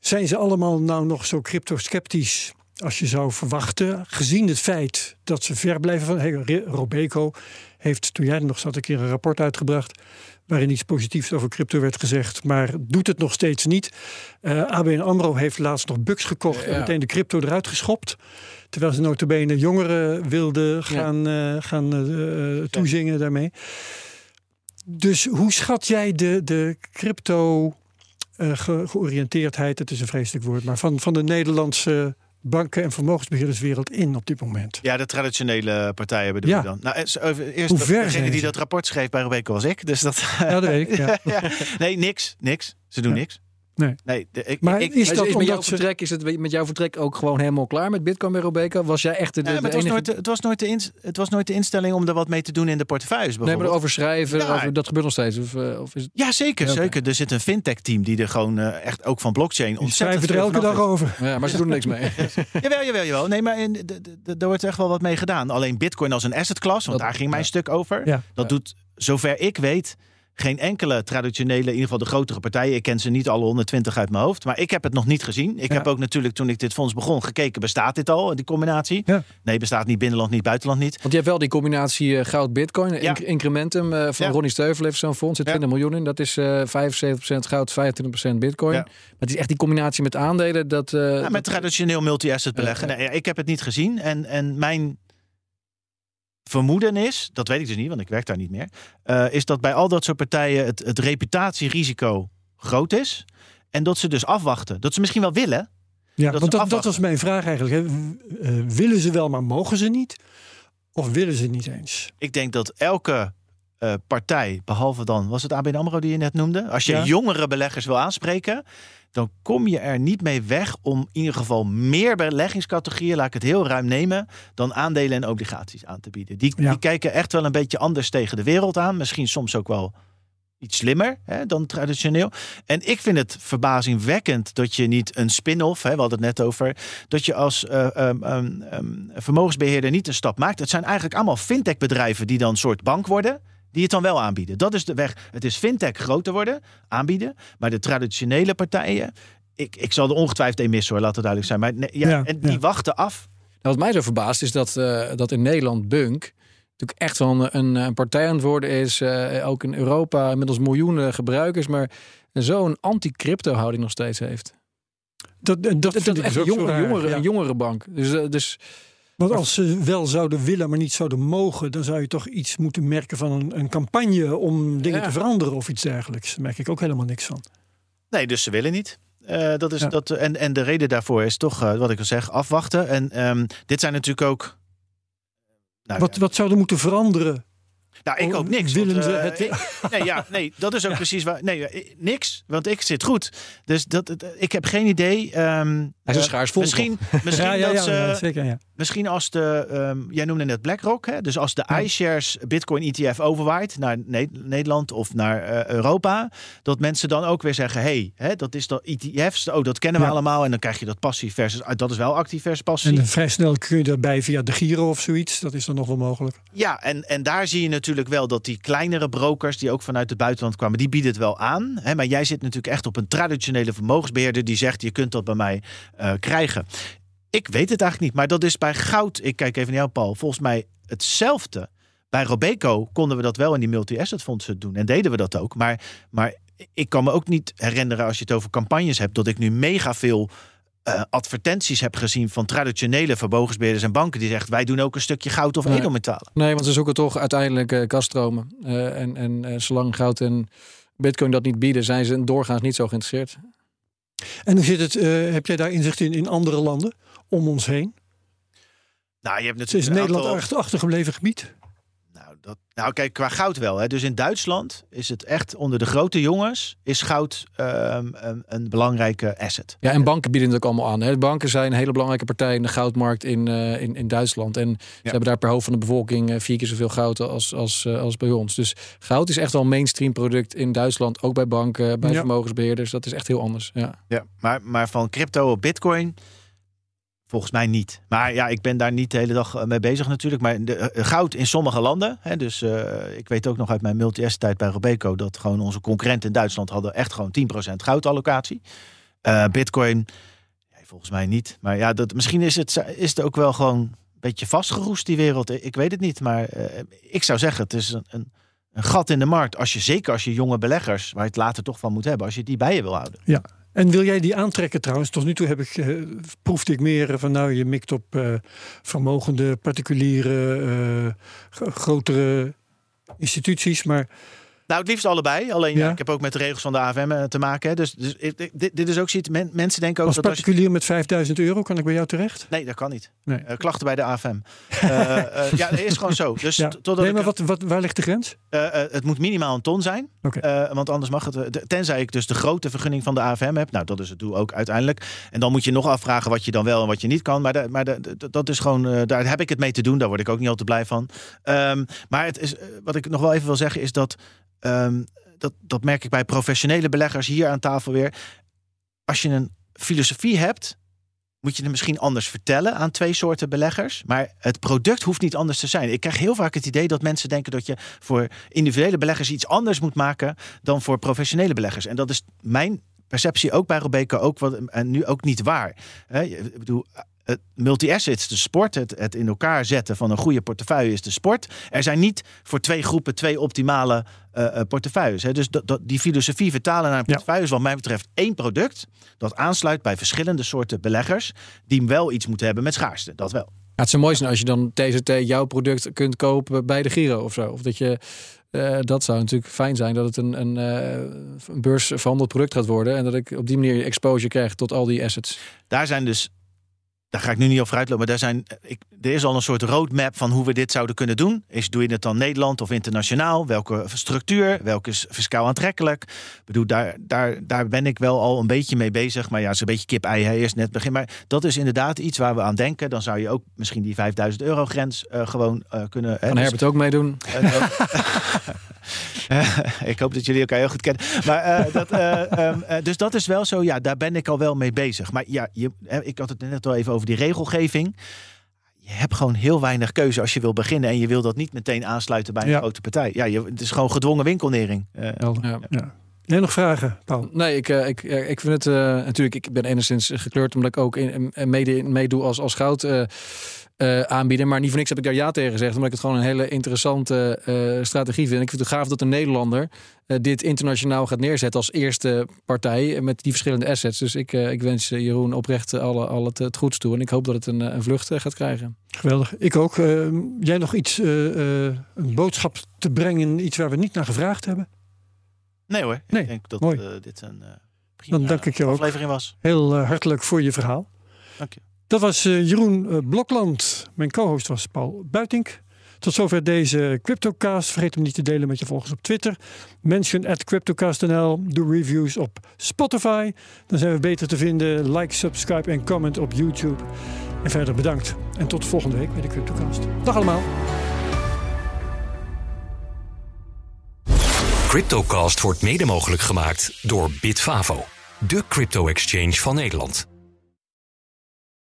zijn ze allemaal nou nog zo crypto-sceptisch als je zou verwachten, gezien het feit dat ze ver blijven van. Hey, Robeco heeft, toen jij er nog zat, een keer een rapport uitgebracht waarin iets positiefs over crypto werd gezegd, maar doet het nog steeds niet. Uh, ABN AMRO heeft laatst nog bucks gekocht ja. en meteen de crypto eruit geschopt. Terwijl ze notabene jongeren wilden gaan, ja. uh, gaan uh, toezingen ja. daarmee. Dus hoe schat jij de, de crypto ge georiënteerdheid, het is een vreselijk woord, maar van, van de Nederlandse banken- en vermogensbeheerderswereld in op dit moment? Ja, de traditionele partijen bedoel Ja. je dan. Nou, eh, eerst Hoe ver degene die dat rapport schreef bij Robeco was ik. Dus dat. Ja, dat weet ik. Ja. Ja. Nee, niks. Niks. Ze doen niks. Nee. Nee, de- ik, Maar ik, is dat is met jouw ze... vertrek is het met jouw vertrek ook gewoon helemaal klaar met Bitcoin bij Robeco? Was jij echt de, de, Ja, maar de het, was enige? nooit, de- het, was nooit de ins- het was nooit de instelling om er wat mee te doen in de portefeuilles. Nee, maar over schrijven, Ja. over, dat gebeurt nog steeds. Of, eh, of is het... Ja, zeker, Ja, zeker. Er zit een fintech-team die er gewoon eh, echt ook van blockchain ontzettend schrijven er elke dag over. Ja, maar ze doen er niks mee. Jawel, jawel, jawel. Nee, maar in, de, de, de- daar wordt echt wel wat mee gedaan. Alleen Bitcoin als een asset class, want Dat- daar ging mijn stuk over. Ja. Dat doet, zover ik weet, geen enkele traditionele, in ieder geval de grotere partijen. Ik ken ze niet alle 120 uit mijn hoofd. Maar ik heb het nog niet gezien. Ik Ja. heb ook natuurlijk, toen ik dit fonds begon, gekeken, bestaat dit al, die combinatie? Ja. Nee, bestaat niet binnenland, niet buitenland niet. Want je hebt wel die combinatie eh, goud-bitcoin, Ja. inc- incrementum eh, van. Ronnie Steuvel heeft zo'n fonds, zit Ja. 20 miljoen in. Dat is eh 75% goud, 25% bitcoin. Maar het is echt die combinatie met aandelen. Dat, Ja, met dat- traditioneel multi-asset beleggen. Nee, ik heb het niet gezien. En, en mijn vermoeden is, dat weet ik dus niet, want ik werk daar niet meer, eh, is dat bij al dat soort partijen het, het reputatierisico groot is. En dat ze dus afwachten. Dat ze misschien wel willen. Ja, Dat want dat, dat was mijn vraag eigenlijk. hè. Eh, willen ze wel, maar mogen ze niet? Of willen ze niet eens? Ik denk dat elke eh, partij, behalve dan, was het ABN AMRO die je net noemde? Als je Ja. jongere beleggers wil aanspreken, dan kom je er niet mee weg om in ieder geval meer beleggingscategorieën, laat ik het heel ruim nemen, dan aandelen en obligaties aan te bieden. Die, Ja. die kijken echt wel een beetje anders tegen de wereld aan. Misschien soms ook wel iets slimmer hè, dan traditioneel. En ik vind het verbazingwekkend dat je niet een spin-off, hè, we hadden het net over, dat je als eh, ehm, ehm, ehm, vermogensbeheerder niet een stap maakt. Het zijn eigenlijk allemaal fintech bedrijven die dan een soort bank worden. Die het dan wel aanbieden. Dat is de weg. Het is fintech groter worden, aanbieden. Maar de traditionele partijen. Ik, ik zal er ongetwijfeld een missen hoor, laat het duidelijk zijn. Maar nee, ja, Ja, en die ja. wachten af. Nou, wat mij zo verbaast is dat, eh, dat in Nederland Bunk natuurlijk echt wel een, een, een partij aan het worden is. eh, ook in Europa inmiddels miljoenen gebruikers. Maar zo'n anti-crypto houding nog steeds heeft. Dat, en dat, Dat, echt dus jongere, jongere, ja. een jongere bank. Dus, eh, dus Want als ze wel zouden willen, maar niet zouden mogen, dan zou je toch iets moeten merken van een, een campagne om dingen Ja. te veranderen of iets dergelijks. Daar merk ik ook helemaal niks van. Nee, dus ze willen niet. Eh, dat is, Ja. dat, en, en de reden daarvoor is toch, eh, wat ik al zeg, afwachten. En ehm, dit zijn natuurlijk ook. Nou, Wat, wat zou er moeten veranderen? Nou, ik Oh, ook niks. willen want, eh, het- ik- nee, ja, nee, dat is ook precies waar. Nee, niks. Want ik zit goed. Dus dat, ik heb geen idee. ehm, Hij is een eh, schaars fonds, Misschien, misschien ja, ja, dat ja, ze. ja, zeker. Ja. Misschien als de, ehm, jij noemde net BlackRock, hè? dus als de iShares Bitcoin ETF overwaait naar Ne- Nederland of naar eh, Europa, dat mensen dan ook weer zeggen, hey, hè, dat is dat ETF's, oh, dat kennen we allemaal, en dan krijg je dat passief versus, ah, dat is wel actief versus En passief. dan vrij snel kun je daarbij via de Giro of zoiets. Dat is dan nog wel mogelijk. Ja, en, en daar zie je natuurlijk wel dat die kleinere brokers die ook vanuit het buitenland kwamen, die bieden het wel aan. Hè? Maar jij zit natuurlijk echt op een traditionele vermogensbeheerder die zegt, je kunt dat bij mij eh, krijgen. Ik weet het eigenlijk niet, maar dat is bij goud, ik kijk even naar jou Paul, volgens mij hetzelfde. Bij Robeco konden we dat wel in die multi-asset fondsen doen en deden we dat ook. Maar, maar ik kan me ook niet herinneren als je het over campagnes hebt, dat ik nu mega veel eh, advertenties heb gezien van traditionele vermogensbeheerders en banken die zegt wij doen ook een stukje goud of Nee. edelmetalen. nee, want ze zoeken toch uiteindelijk eh kaststromen. En en zolang goud en bitcoin dat niet bieden, zijn ze doorgaans niet zo geïnteresseerd. En hoe zit het? eh, heb jij daar inzicht in in andere landen om ons heen? Nou, je hebt is natuurlijk een Nederland aantal- echt achtergebleven gebied. Nou, dat, nou, kijk, qua goud wel. Hè. Dus in Duitsland is het echt onder de grote jongens is goud ehm, een, een belangrijke asset. Ja, en banken bieden het ook allemaal aan. Hè. Banken zijn een hele belangrijke partij in de goudmarkt in, eh, in, in Duitsland. En ze hebben daar per hoofd van de bevolking eh, vier keer zoveel goud als, als, eh, als bij ons. Dus goud is echt wel een mainstream product in Duitsland. Ook bij banken, bij Ja. vermogensbeheerders. Dat is echt heel anders. Ja. Ja, maar, maar van crypto op bitcoin volgens mij niet. Maar ja, ik ben daar niet de hele dag eh, mee bezig natuurlijk. Maar de, eh, goud in sommige landen. Hè, dus eh, ik weet ook nog uit mijn multi-asset tijd bij Robeco... dat gewoon onze concurrenten in Duitsland hadden echt gewoon 10% goudallocatie. Eh bitcoin, volgens mij niet. Maar ja, dat, misschien is het, is het ook wel gewoon een beetje vastgeroest, die wereld. Ik weet het niet, maar ik zou zeggen, het is een, een, een gat in de markt. Als je, zeker als je jonge beleggers, waar je het later toch van moet hebben... als je die bij je wil houden. Ja. En wil jij die aantrekken trouwens? Tot nu toe heb ik, eh, proefde ik meer van nou, je mikt op eh, vermogende particuliere, eh, gro- grotere instituties. Maar Nou, het liefst allebei. Alleen ja. ik heb ook met de regels van de AFM eh, te maken. Hè. Dus, dus dit, dit, is ook zoiets. mensen denken ook als dat particulier met 5000 euro kan ik bij jou terecht? Nee, dat kan niet. Nee. Uh, klachten bij de AFM. uh, ja, dat is gewoon zo. Dus ja. nee, maar wat, wat, waar ligt de grens? het moet minimaal een ton zijn. Okay. want anders mag het. tenzij ik dus de grote vergunning van de AFM heb. Nou, dat is het doel ook uiteindelijk. En dan moet je nog afvragen wat je dan wel en wat je niet kan. Maar, de, maar de, dat is gewoon. daar heb ik het mee te doen. Daar word ik ook niet al te blij van. Um, maar het is, wat ik nog wel even wil zeggen is dat um, dat, dat merk ik bij professionele beleggers hier aan tafel weer. Als je een filosofie hebt, moet je het misschien anders vertellen aan twee soorten beleggers. Maar het product hoeft niet anders te zijn. Ik krijg heel vaak het idee dat mensen denken dat je voor individuele beleggers iets anders moet maken dan voor professionele beleggers. En dat is mijn perceptie ook bij Robeco ook wat, en nu ook niet waar. Ik bedoel, het multi-assets, de sport, het, het in elkaar zetten van een goede portefeuille is de sport. Er zijn niet voor twee groepen twee optimale uh, portefeuilles. Hè. Dus dat, die filosofie vertalen naar een portefeuille is wat mij betreft één product dat aansluit bij verschillende soorten beleggers die wel iets moeten hebben met schaarste. Dat wel. Ja, het zou mooi zijn als je dan TZT jouw product kunt kopen bij de Giro of zo. Of dat je uh, dat zou natuurlijk fijn zijn dat het een, een, uh, een beursverhandeld product gaat worden. En dat ik op die manier exposure krijg tot al die assets. Daar zijn dus daar ga ik nu niet over uitlopen. Maar daar zijn, ik, er is al een soort roadmap van hoe we dit zouden kunnen doen. Is, doe je het dan Nederland of internationaal? Welke structuur? Welke is fiscaal aantrekkelijk? Ik bedoel, daar, daar, daar ben ik wel al een beetje mee bezig. Maar ja, het is een beetje kip-ei. Eerst net begin. Maar dat is inderdaad iets waar we aan denken. Dan zou je ook misschien die 5000 euro grens uh, gewoon uh, kunnen... Kan Herbert ook meedoen? ik hoop dat jullie elkaar heel goed kennen. Maar, uh, dat, um, dus dat is wel zo. Ja, daar ben ik al wel mee bezig. Maar ja, je, ik had het net al even over die regelgeving. Je hebt gewoon heel weinig keuze als je wil beginnen. En je wil dat niet meteen aansluiten bij een grote partij. Ja, je, het is gewoon gedwongen winkelnering. Uh, ja. ja. Nee, nog vragen, Paul? Nee, ik, ik, ik vind het uh, natuurlijk. Ik ben enigszins gekleurd omdat ik ook in, in mede meedoe als, als goud. Uh, uh, aanbieden. Maar niet voor niks heb ik daar ja tegen gezegd. Omdat ik het gewoon een hele interessante uh, strategie vind. Ik vind het gaaf dat een Nederlander uh, dit internationaal gaat neerzetten als eerste partij met die verschillende assets. Dus ik, ik wens Jeroen oprecht alle, al het, het goeds toe. En ik hoop dat het een, een vlucht gaat krijgen. Geweldig. Ik ook. jij nog iets, een boodschap te brengen, iets waar we niet naar gevraagd hebben? Nee hoor. Nee. Ik denk dat dit een prima Dan dank ik je aflevering was. Heel hartelijk voor je verhaal. Dank je. Dat was uh, Jeroen uh, Blokland. Mijn co-host was Paul Buitink. Tot zover deze CryptoCast. Vergeet hem niet te delen met je volgers op Twitter. Mention at CryptoCast.nl. Doe reviews op Spotify. Dan zijn we beter te vinden. Like, subscribe en comment op YouTube. En verder bedankt. En tot volgende week bij de CryptoCast. Dag allemaal. CryptoCast wordt mede mogelijk gemaakt door Bitfavo. De crypto-exchange van Nederland.